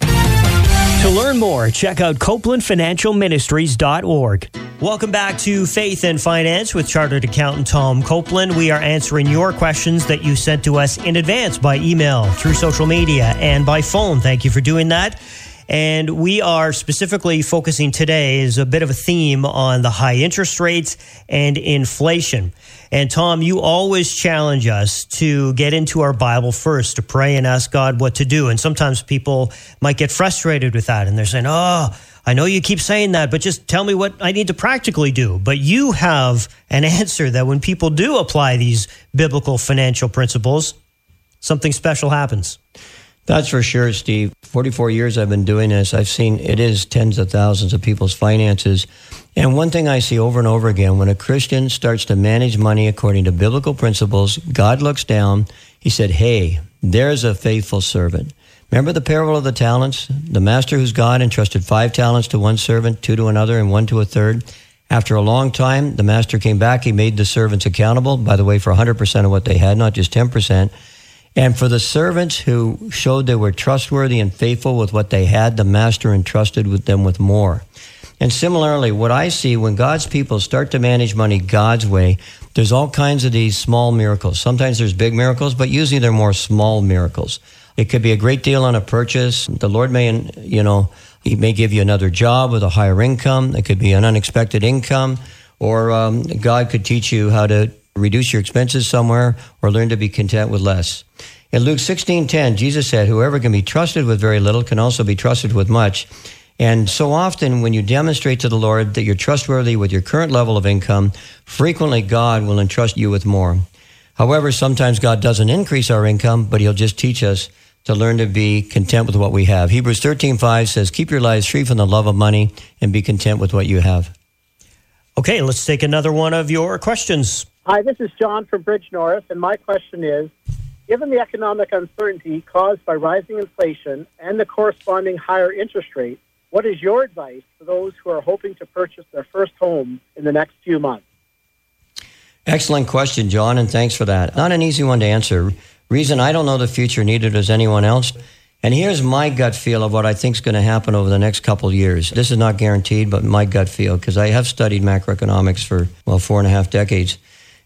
To learn more, check out copelandfinancialministries.org. Welcome back to Faith and Finance with Chartered Accountant Tom Copeland. We are answering your questions that you sent to us in advance by email, through social media, and by phone. Thank you for doing that. And we are specifically focusing today is a bit of a theme on the high interest rates and inflation. And Tom, you always challenge us to get into our Bible first, to pray and ask God what to do. And sometimes people might get frustrated with that and they're saying, Oh, I know you keep saying that, but just tell me what I need to practically do. But you have an answer that when people do apply these biblical financial principles, something special happens. That's for sure, Steve. 44 years I've been doing this. I've seen it is tens of thousands of people's finances. And one thing I see over and over again when a Christian starts to manage money according to biblical principles, God looks down. He said, Hey, there's a faithful servant. Remember the parable of the talents? The master who's God entrusted five talents to one servant, two to another, and one to a third. After a long time, the master came back. He made the servants accountable, by the way, for 100% of what they had, not just 10%. And for the servants who showed they were trustworthy and faithful with what they had, the master entrusted with them with more. And similarly, what I see when God's people start to manage money God's way, there's all kinds of these small miracles. Sometimes there's big miracles, but usually they're more small miracles. It could be a great deal on a purchase. The Lord may, you know, He may give you another job with a higher income. It could be an unexpected income, or um, God could teach you how to reduce your expenses somewhere or learn to be content with less. In Luke 16:10, Jesus said, "Whoever can be trusted with very little can also be trusted with much." And so often, when you demonstrate to the Lord that you're trustworthy with your current level of income, frequently God will entrust you with more. However, sometimes God doesn't increase our income, but He'll just teach us to learn to be content with what we have. Hebrews 13:5 says, "Keep your lives free from the love of money and be content with what you have." Okay, let's take another one of your questions. Hi, this is John from Bridgenorth, and my question is Given the economic uncertainty caused by rising inflation and the corresponding higher interest rate, what is your advice for those who are hoping to purchase their first home in the next few months? Excellent question, John, and thanks for that. Not an easy one to answer. Reason I don't know the future, neither does anyone else. And here's my gut feel of what I think is going to happen over the next couple years. This is not guaranteed, but my gut feel, because I have studied macroeconomics for, well, four and a half decades.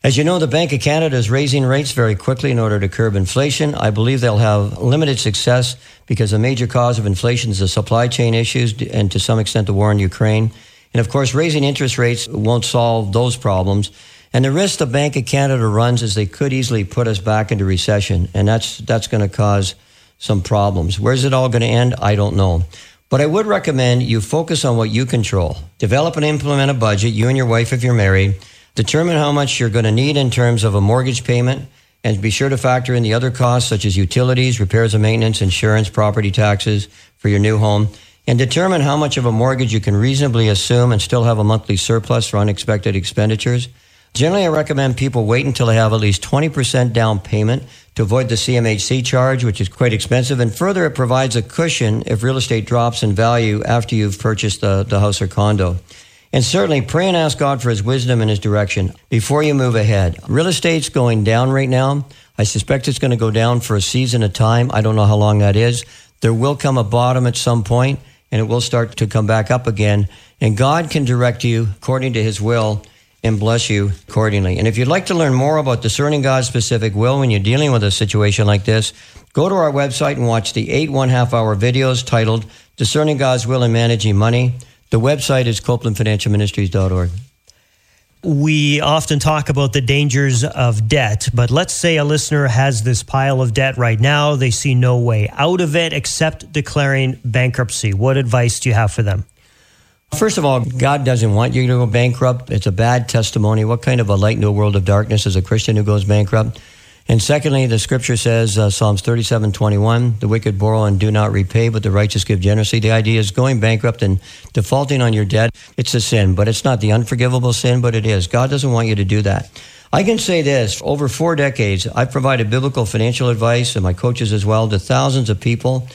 As you know, the Bank of Canada is raising rates very quickly in order to curb inflation. I believe they'll have limited success because a major cause of inflation is the supply chain issues and to some extent the war in Ukraine. And of course, raising interest rates won't solve those problems. And the risk the Bank of Canada runs is they could easily put us back into recession, and that's that's going to cause some problems. Where's it all going to end? I don't know. But I would recommend you focus on what you control. Develop and implement a budget, you and your wife if you're married. Determine how much you're going to need in terms of a mortgage payment, and be sure to factor in the other costs such as utilities, repairs and maintenance, insurance, property taxes for your new home. And determine how much of a mortgage you can reasonably assume and still have a monthly surplus for unexpected expenditures. Generally, I recommend people wait until they have at least 20% down payment to avoid the CMHC charge, which is quite expensive. And further, it provides a cushion if real estate drops in value after you've purchased the, the house or condo. And certainly pray and ask God for his wisdom and his direction before you move ahead. Real estate's going down right now. I suspect it's going to go down for a season of time. I don't know how long that is. There will come a bottom at some point and it will start to come back up again. And God can direct you according to his will and bless you accordingly. And if you'd like to learn more about discerning God's specific will when you're dealing with a situation like this, go to our website and watch the eight one half hour videos titled Discerning God's Will and Managing Money. The website is copelandfinancialministries.org. We often talk about the dangers of debt, but let's say a listener has this pile of debt right now. They see no way out of it except declaring bankruptcy. What advice do you have for them? First of all, God doesn't want you to go bankrupt. It's a bad testimony. What kind of a light in a world of darkness is a Christian who goes bankrupt? And secondly, the scripture says, uh, Psalms 37 21, the wicked borrow and do not repay, but the righteous give generously. The idea is going bankrupt and defaulting on your debt. It's a sin, but it's not the unforgivable sin, but it is. God doesn't want you to do that. I can say this over four decades, I've provided biblical financial advice and my coaches as well to thousands of people.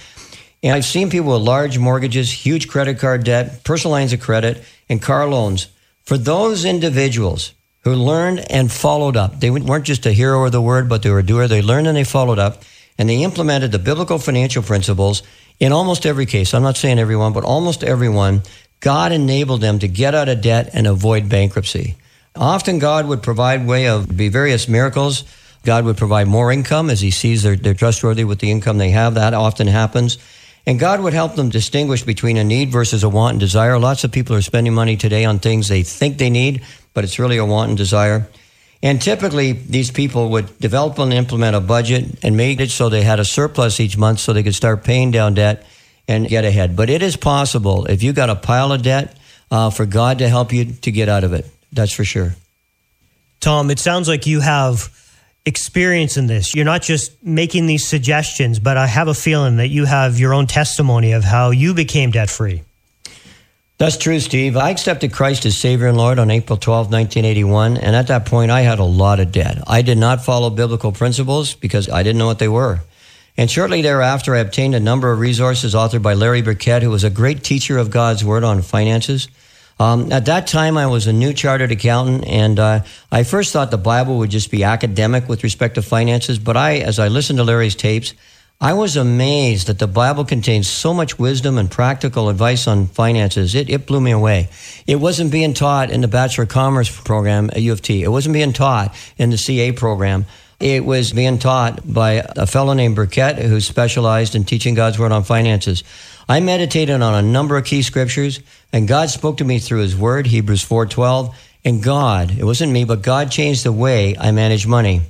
And I've seen people with large mortgages, huge credit card debt, personal lines of credit, and car loans. For those individuals who learned and followed up, they weren't just a hero of the word, but they were a doer. They learned and they followed up, and they implemented the biblical financial principles in almost every case. I'm not saying everyone, but almost everyone. God enabled them to get out of debt and avoid bankruptcy. Often God would provide way of be various miracles. God would provide more income as he sees they're, they're trustworthy with the income they have. That often happens. And God would help them distinguish between a need versus a want and desire. Lots of people are spending money today on things they think they need, but it's really a want and desire. And typically, these people would develop and implement a budget and made it so they had a surplus each month so they could start paying down debt and get ahead. But it is possible if you got a pile of debt uh, for God to help you to get out of it. That's for sure. Tom, it sounds like you have experience in this. You're not just making these suggestions, but I have a feeling that you have your own testimony of how you became debt free. That's true, Steve. I accepted Christ as Savior and Lord on April 12, 1981. And at that point, I had a lot of debt. I did not follow biblical principles because I didn't know what they were. And shortly thereafter, I obtained a number of resources authored by Larry Burkett, who was a great teacher of God's Word on finances. Um, at that time, I was a new chartered accountant, and uh, I first thought the Bible would just be academic with respect to finances. But I, as I listened to Larry's tapes, I was amazed that the Bible contains so much wisdom and practical advice on finances. It, it blew me away. It wasn't being taught in the Bachelor of Commerce program at U of T. It wasn't being taught in the CA program. It was being taught by a fellow named Burkett who specialized in teaching God's Word on finances. I meditated on a number of key scriptures, and God spoke to me through His Word, Hebrews 4:12. And God, it wasn't me, but God changed the way I manage money.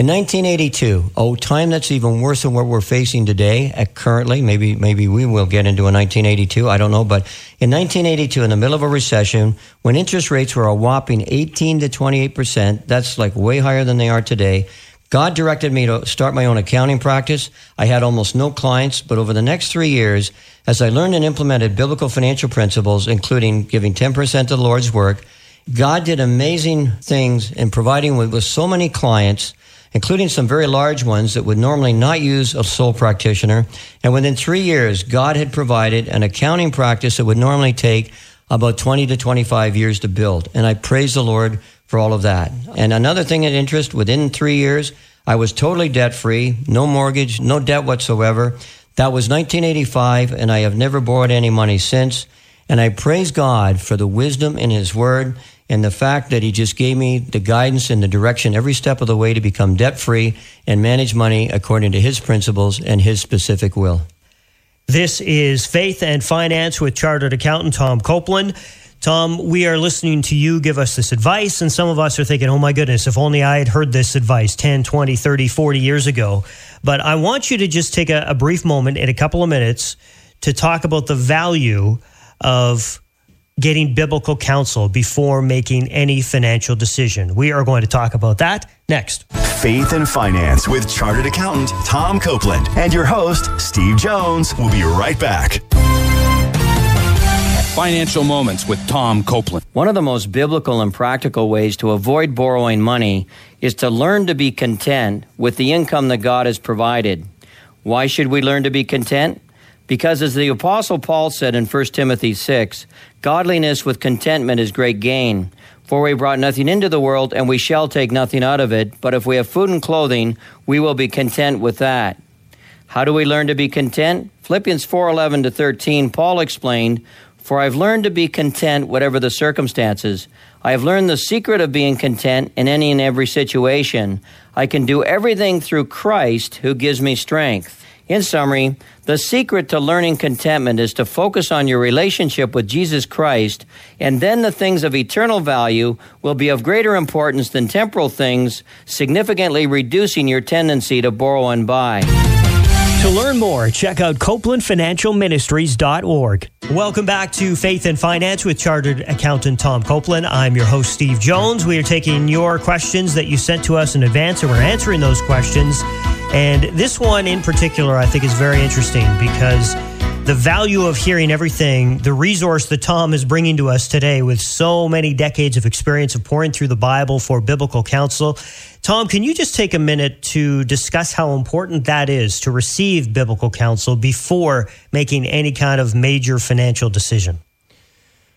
In 1982, oh, time that's even worse than what we're facing today. At currently, maybe maybe we will get into a 1982. I don't know, but in 1982, in the middle of a recession, when interest rates were a whopping 18 to 28 percent, that's like way higher than they are today. God directed me to start my own accounting practice. I had almost no clients, but over the next three years, as I learned and implemented biblical financial principles, including giving 10% to the Lord's work, God did amazing things in providing with, with so many clients, including some very large ones that would normally not use a sole practitioner. And within three years, God had provided an accounting practice that would normally take about 20 to 25 years to build. And I praise the Lord for all of that. And another thing of interest, within three years, I was totally debt free, no mortgage, no debt whatsoever. That was 1985, and I have never borrowed any money since. And I praise God for the wisdom in His Word and the fact that He just gave me the guidance and the direction every step of the way to become debt free and manage money according to His principles and His specific will. This is Faith and Finance with Chartered Accountant Tom Copeland. Tom, we are listening to you give us this advice, and some of us are thinking, oh my goodness, if only I had heard this advice 10, 20, 30, 40 years ago. But I want you to just take a, a brief moment in a couple of minutes to talk about the value of getting biblical counsel before making any financial decision. We are going to talk about that next. Faith and Finance with Chartered Accountant Tom Copeland and your host, Steve Jones. We'll be right back. Financial Moments with Tom Copeland. One of the most biblical and practical ways to avoid borrowing money is to learn to be content with the income that God has provided. Why should we learn to be content? Because as the Apostle Paul said in 1 Timothy 6, godliness with contentment is great gain. For we brought nothing into the world, and we shall take nothing out of it. But if we have food and clothing, we will be content with that. How do we learn to be content? Philippians 4:11 to 13, Paul explained, "For I've learned to be content whatever the circumstances. I have learned the secret of being content in any and every situation. I can do everything through Christ who gives me strength." In summary, the secret to learning contentment is to focus on your relationship with Jesus Christ, and then the things of eternal value will be of greater importance than temporal things, significantly reducing your tendency to borrow and buy. To learn more, check out CopelandFinancialMinistries.org. Welcome back to Faith and Finance with Chartered Accountant Tom Copeland. I'm your host, Steve Jones. We are taking your questions that you sent to us in advance, and we're answering those questions. And this one in particular, I think, is very interesting because the value of hearing everything, the resource that Tom is bringing to us today with so many decades of experience of pouring through the Bible for biblical counsel. Tom, can you just take a minute to discuss how important that is to receive biblical counsel before making any kind of major financial decision?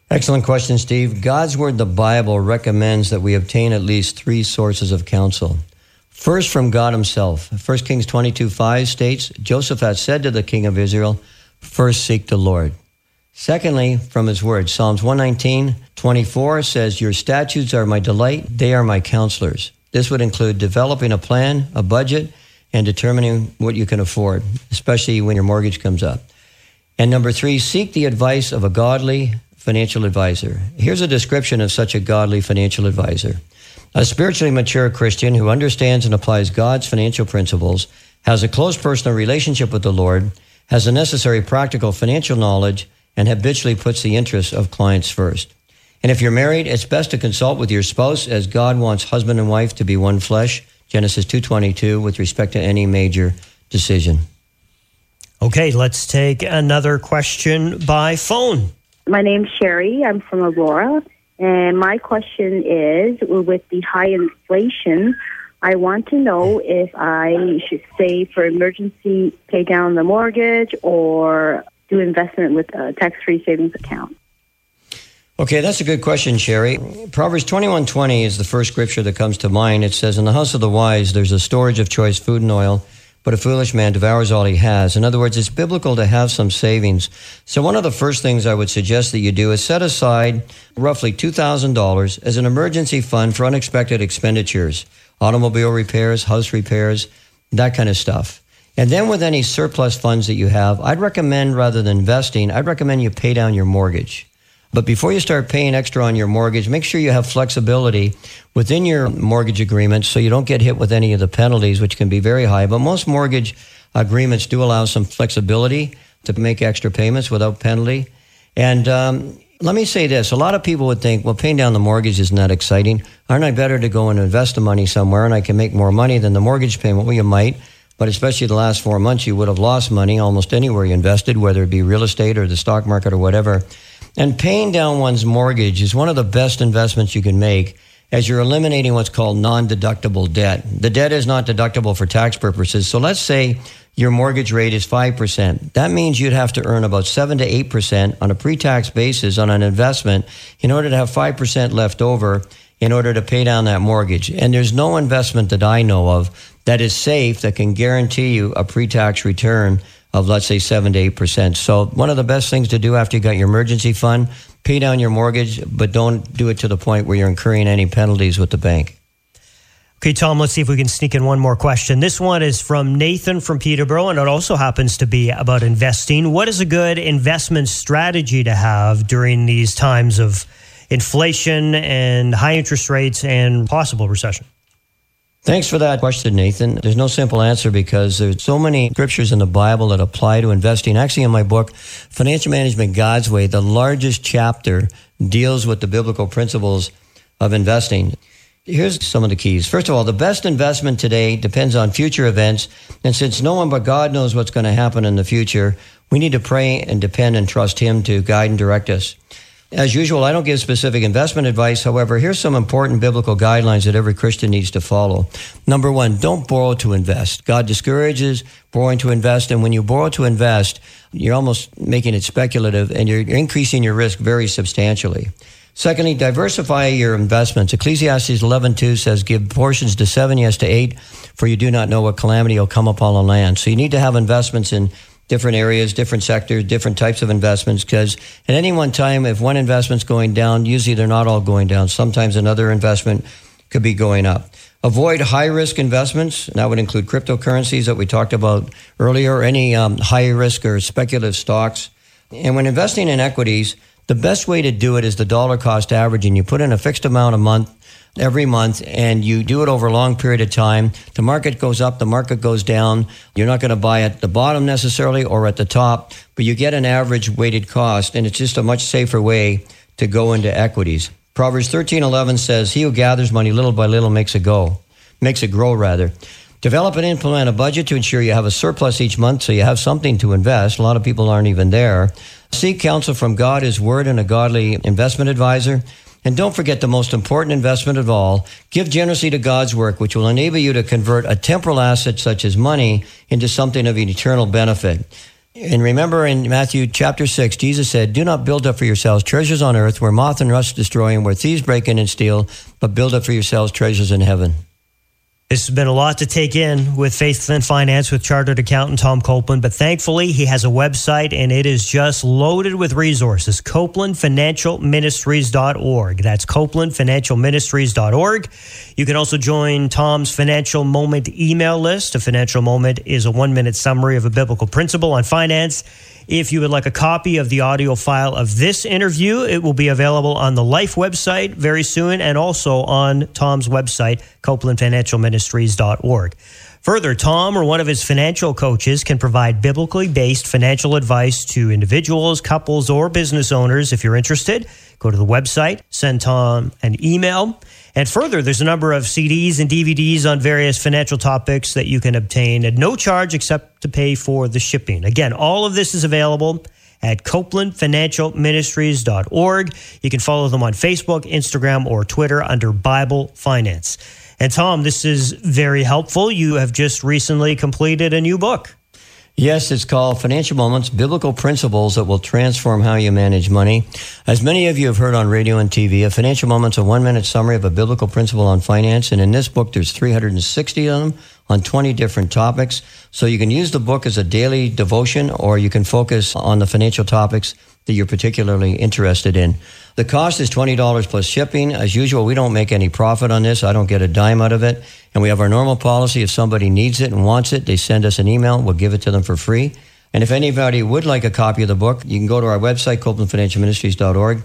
Excellent question, Steve. God's Word, the Bible, recommends that we obtain at least three sources of counsel. First, from God Himself. 1 Kings 22 5 states Joseph had said to the king of Israel, First seek the Lord. Secondly, from His Word. Psalms 119 24 says, Your statutes are my delight, they are my counselors. This would include developing a plan, a budget, and determining what you can afford, especially when your mortgage comes up. And number three, seek the advice of a godly financial advisor. Here's a description of such a godly financial advisor. A spiritually mature Christian who understands and applies God's financial principles, has a close personal relationship with the Lord, has the necessary practical financial knowledge, and habitually puts the interests of clients first. And if you're married, it's best to consult with your spouse as God wants husband and wife to be one flesh, Genesis 2:22 with respect to any major decision. Okay, let's take another question by phone. My name's Sherry. I'm from Aurora. And my question is with the high inflation, I want to know if I should save for emergency, pay down the mortgage, or do investment with a tax free savings account. Okay, that's a good question, Sherry. Proverbs 21:20 is the first scripture that comes to mind. It says, "In the house of the wise there's a storage of choice food and oil, but a foolish man devours all he has." In other words, it's biblical to have some savings. So one of the first things I would suggest that you do is set aside roughly $2,000 as an emergency fund for unexpected expenditures, automobile repairs, house repairs, that kind of stuff. And then with any surplus funds that you have, I'd recommend rather than investing, I'd recommend you pay down your mortgage. But before you start paying extra on your mortgage, make sure you have flexibility within your mortgage agreement so you don't get hit with any of the penalties, which can be very high. But most mortgage agreements do allow some flexibility to make extra payments without penalty. And um, let me say this a lot of people would think, well, paying down the mortgage isn't that exciting. Aren't I better to go and invest the money somewhere and I can make more money than the mortgage payment? Well, you might. But especially the last four months, you would have lost money almost anywhere you invested, whether it be real estate or the stock market or whatever. And paying down one's mortgage is one of the best investments you can make as you're eliminating what's called non deductible debt. The debt is not deductible for tax purposes. So let's say your mortgage rate is 5%. That means you'd have to earn about 7 to 8% on a pre tax basis on an investment in order to have 5% left over in order to pay down that mortgage. And there's no investment that I know of that is safe that can guarantee you a pre tax return of let's say seven to eight percent. So one of the best things to do after you got your emergency fund, pay down your mortgage, but don't do it to the point where you're incurring any penalties with the bank. Okay, Tom, let's see if we can sneak in one more question. This one is from Nathan from Peterborough, and it also happens to be about investing. What is a good investment strategy to have during these times of inflation and high interest rates and possible recession? Thanks for that question, Nathan. There's no simple answer because there's so many scriptures in the Bible that apply to investing. Actually, in my book, Financial Management God's Way, the largest chapter deals with the biblical principles of investing. Here's some of the keys. First of all, the best investment today depends on future events. And since no one but God knows what's going to happen in the future, we need to pray and depend and trust Him to guide and direct us. As usual, I don't give specific investment advice. However, here's some important biblical guidelines that every Christian needs to follow. Number one, don't borrow to invest. God discourages borrowing to invest. And when you borrow to invest, you're almost making it speculative and you're increasing your risk very substantially. Secondly, diversify your investments. Ecclesiastes 11.2 says, give portions to seven, yes to eight, for you do not know what calamity will come upon the land. So you need to have investments in different areas, different sectors, different types of investments. Because at any one time, if one investment's going down, usually they're not all going down. Sometimes another investment could be going up. Avoid high risk investments. That would include cryptocurrencies that we talked about earlier, any um, high risk or speculative stocks. And when investing in equities, the best way to do it is the dollar cost averaging. You put in a fixed amount a month every month and you do it over a long period of time. The market goes up, the market goes down. You're not going to buy at the bottom necessarily or at the top, but you get an average weighted cost and it's just a much safer way to go into equities. Proverbs 13:11 says, "He who gathers money little by little makes it go, makes it grow rather." Develop and implement a budget to ensure you have a surplus each month so you have something to invest. A lot of people aren't even there. Seek counsel from God, His Word, and a godly investment advisor. And don't forget the most important investment of all give generously to God's work, which will enable you to convert a temporal asset such as money into something of an eternal benefit. And remember in Matthew chapter 6, Jesus said, Do not build up for yourselves treasures on earth where moth and rust destroy and where thieves break in and steal, but build up for yourselves treasures in heaven. This has been a lot to take in with Faith and Finance with chartered accountant Tom Copeland, but thankfully he has a website and it is just loaded with resources. CopelandFinancialMinistries.org. That's CopelandFinancialMinistries.org. You can also join Tom's Financial Moment email list. A financial moment is a one minute summary of a biblical principle on finance. If you would like a copy of the audio file of this interview, it will be available on the Life website very soon and also on Tom's website, copelandfinancialministries.org. Further, Tom or one of his financial coaches can provide biblically based financial advice to individuals, couples, or business owners. If you're interested, go to the website, send Tom an email. And further, there's a number of CDs and DVDs on various financial topics that you can obtain at no charge except to pay for the shipping. Again, all of this is available at copelandfinancialministries.org. You can follow them on Facebook, Instagram, or Twitter under Bible Finance. And Tom, this is very helpful. You have just recently completed a new book. Yes, it's called Financial Moments Biblical Principles that will transform how you manage money. As many of you have heard on radio and TV, a financial moment's a one minute summary of a biblical principle on finance. And in this book, there's 360 of them on 20 different topics. So you can use the book as a daily devotion or you can focus on the financial topics that you're particularly interested in. The cost is $20 plus shipping. As usual, we don't make any profit on this. I don't get a dime out of it. And we have our normal policy. If somebody needs it and wants it, they send us an email. We'll give it to them for free. And if anybody would like a copy of the book, you can go to our website, copelandfinancialministries.org.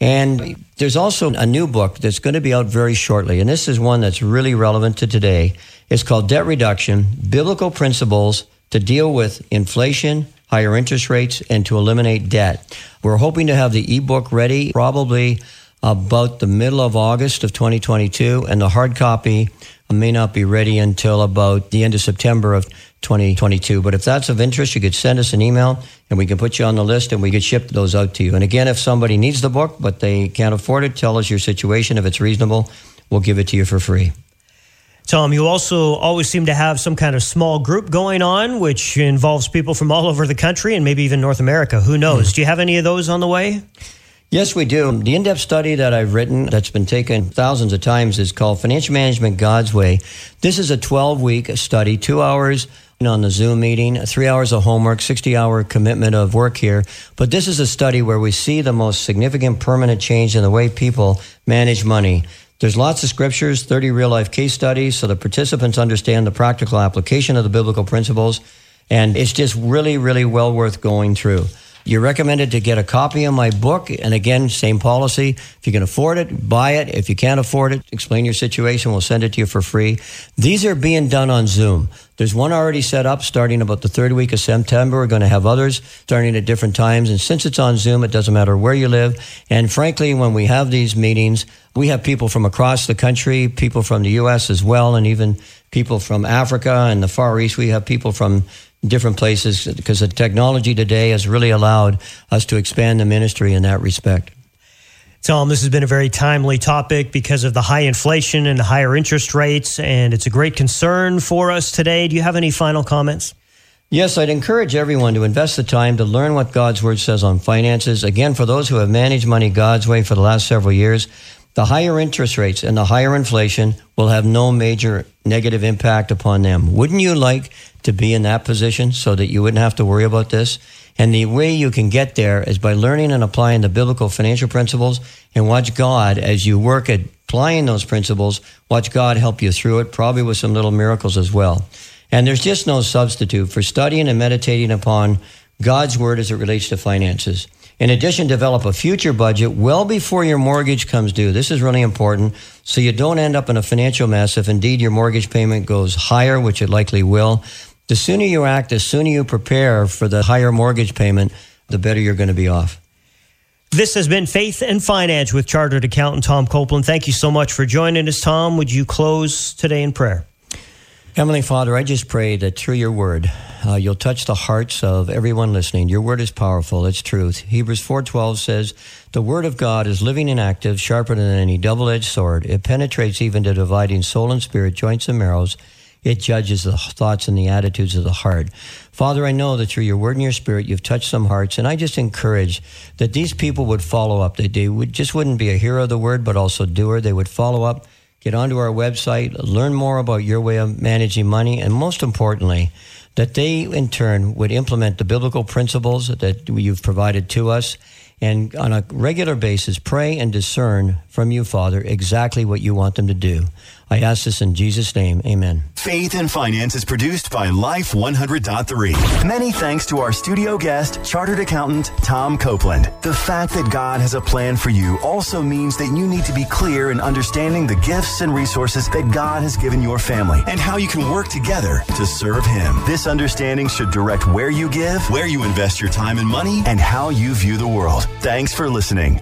And there's also a new book that's going to be out very shortly. And this is one that's really relevant to today. It's called Debt Reduction Biblical Principles to Deal with Inflation, Higher Interest Rates, and to Eliminate Debt. We're hoping to have the ebook ready probably about the middle of August of 2022, and the hard copy may not be ready until about the end of September of 2022. But if that's of interest, you could send us an email and we can put you on the list and we could ship those out to you. And again, if somebody needs the book but they can't afford it, tell us your situation. If it's reasonable, we'll give it to you for free. Tom, you also always seem to have some kind of small group going on, which involves people from all over the country and maybe even North America. Who knows? Mm. Do you have any of those on the way? Yes, we do. The in depth study that I've written, that's been taken thousands of times, is called Financial Management God's Way. This is a 12 week study, two hours on the Zoom meeting, three hours of homework, 60 hour commitment of work here. But this is a study where we see the most significant permanent change in the way people manage money. There's lots of scriptures, 30 real life case studies, so the participants understand the practical application of the biblical principles. And it's just really, really well worth going through. You're recommended to get a copy of my book. And again, same policy. If you can afford it, buy it. If you can't afford it, explain your situation. We'll send it to you for free. These are being done on Zoom. There's one already set up starting about the third week of September. We're going to have others starting at different times. And since it's on Zoom, it doesn't matter where you live. And frankly, when we have these meetings, we have people from across the country, people from the U.S. as well, and even people from Africa and the Far East. We have people from different places because the technology today has really allowed us to expand the ministry in that respect. Tom, this has been a very timely topic because of the high inflation and the higher interest rates, and it's a great concern for us today. Do you have any final comments? Yes, I'd encourage everyone to invest the time to learn what God's Word says on finances. Again, for those who have managed money God's way for the last several years, the higher interest rates and the higher inflation will have no major negative impact upon them. Wouldn't you like to be in that position so that you wouldn't have to worry about this? And the way you can get there is by learning and applying the biblical financial principles and watch God as you work at applying those principles, watch God help you through it, probably with some little miracles as well. And there's just no substitute for studying and meditating upon God's word as it relates to finances. In addition, develop a future budget well before your mortgage comes due. This is really important so you don't end up in a financial mess if indeed your mortgage payment goes higher, which it likely will. The sooner you act, the sooner you prepare for the higher mortgage payment, the better you're going to be off. This has been Faith and Finance with Chartered Accountant Tom Copeland. Thank you so much for joining us, Tom. Would you close today in prayer? Heavenly Father, I just pray that through your word, uh, you'll touch the hearts of everyone listening. Your word is powerful. It's truth. Hebrews 4.12 says, The word of God is living and active, sharper than any double-edged sword. It penetrates even to dividing soul and spirit, joints and marrows, it judges the thoughts and the attitudes of the heart. Father, I know that through your word and your spirit, you've touched some hearts, and I just encourage that these people would follow up. That they would just wouldn't be a hero of the word, but also doer. They would follow up, get onto our website, learn more about your way of managing money, and most importantly, that they in turn would implement the biblical principles that you've provided to us and on a regular basis pray and discern from you, Father, exactly what you want them to do. I ask this in Jesus' name. Amen. Faith and Finance is produced by Life 100.3. Many thanks to our studio guest, Chartered Accountant Tom Copeland. The fact that God has a plan for you also means that you need to be clear in understanding the gifts and resources that God has given your family and how you can work together to serve Him. This understanding should direct where you give, where you invest your time and money, and how you view the world. Thanks for listening.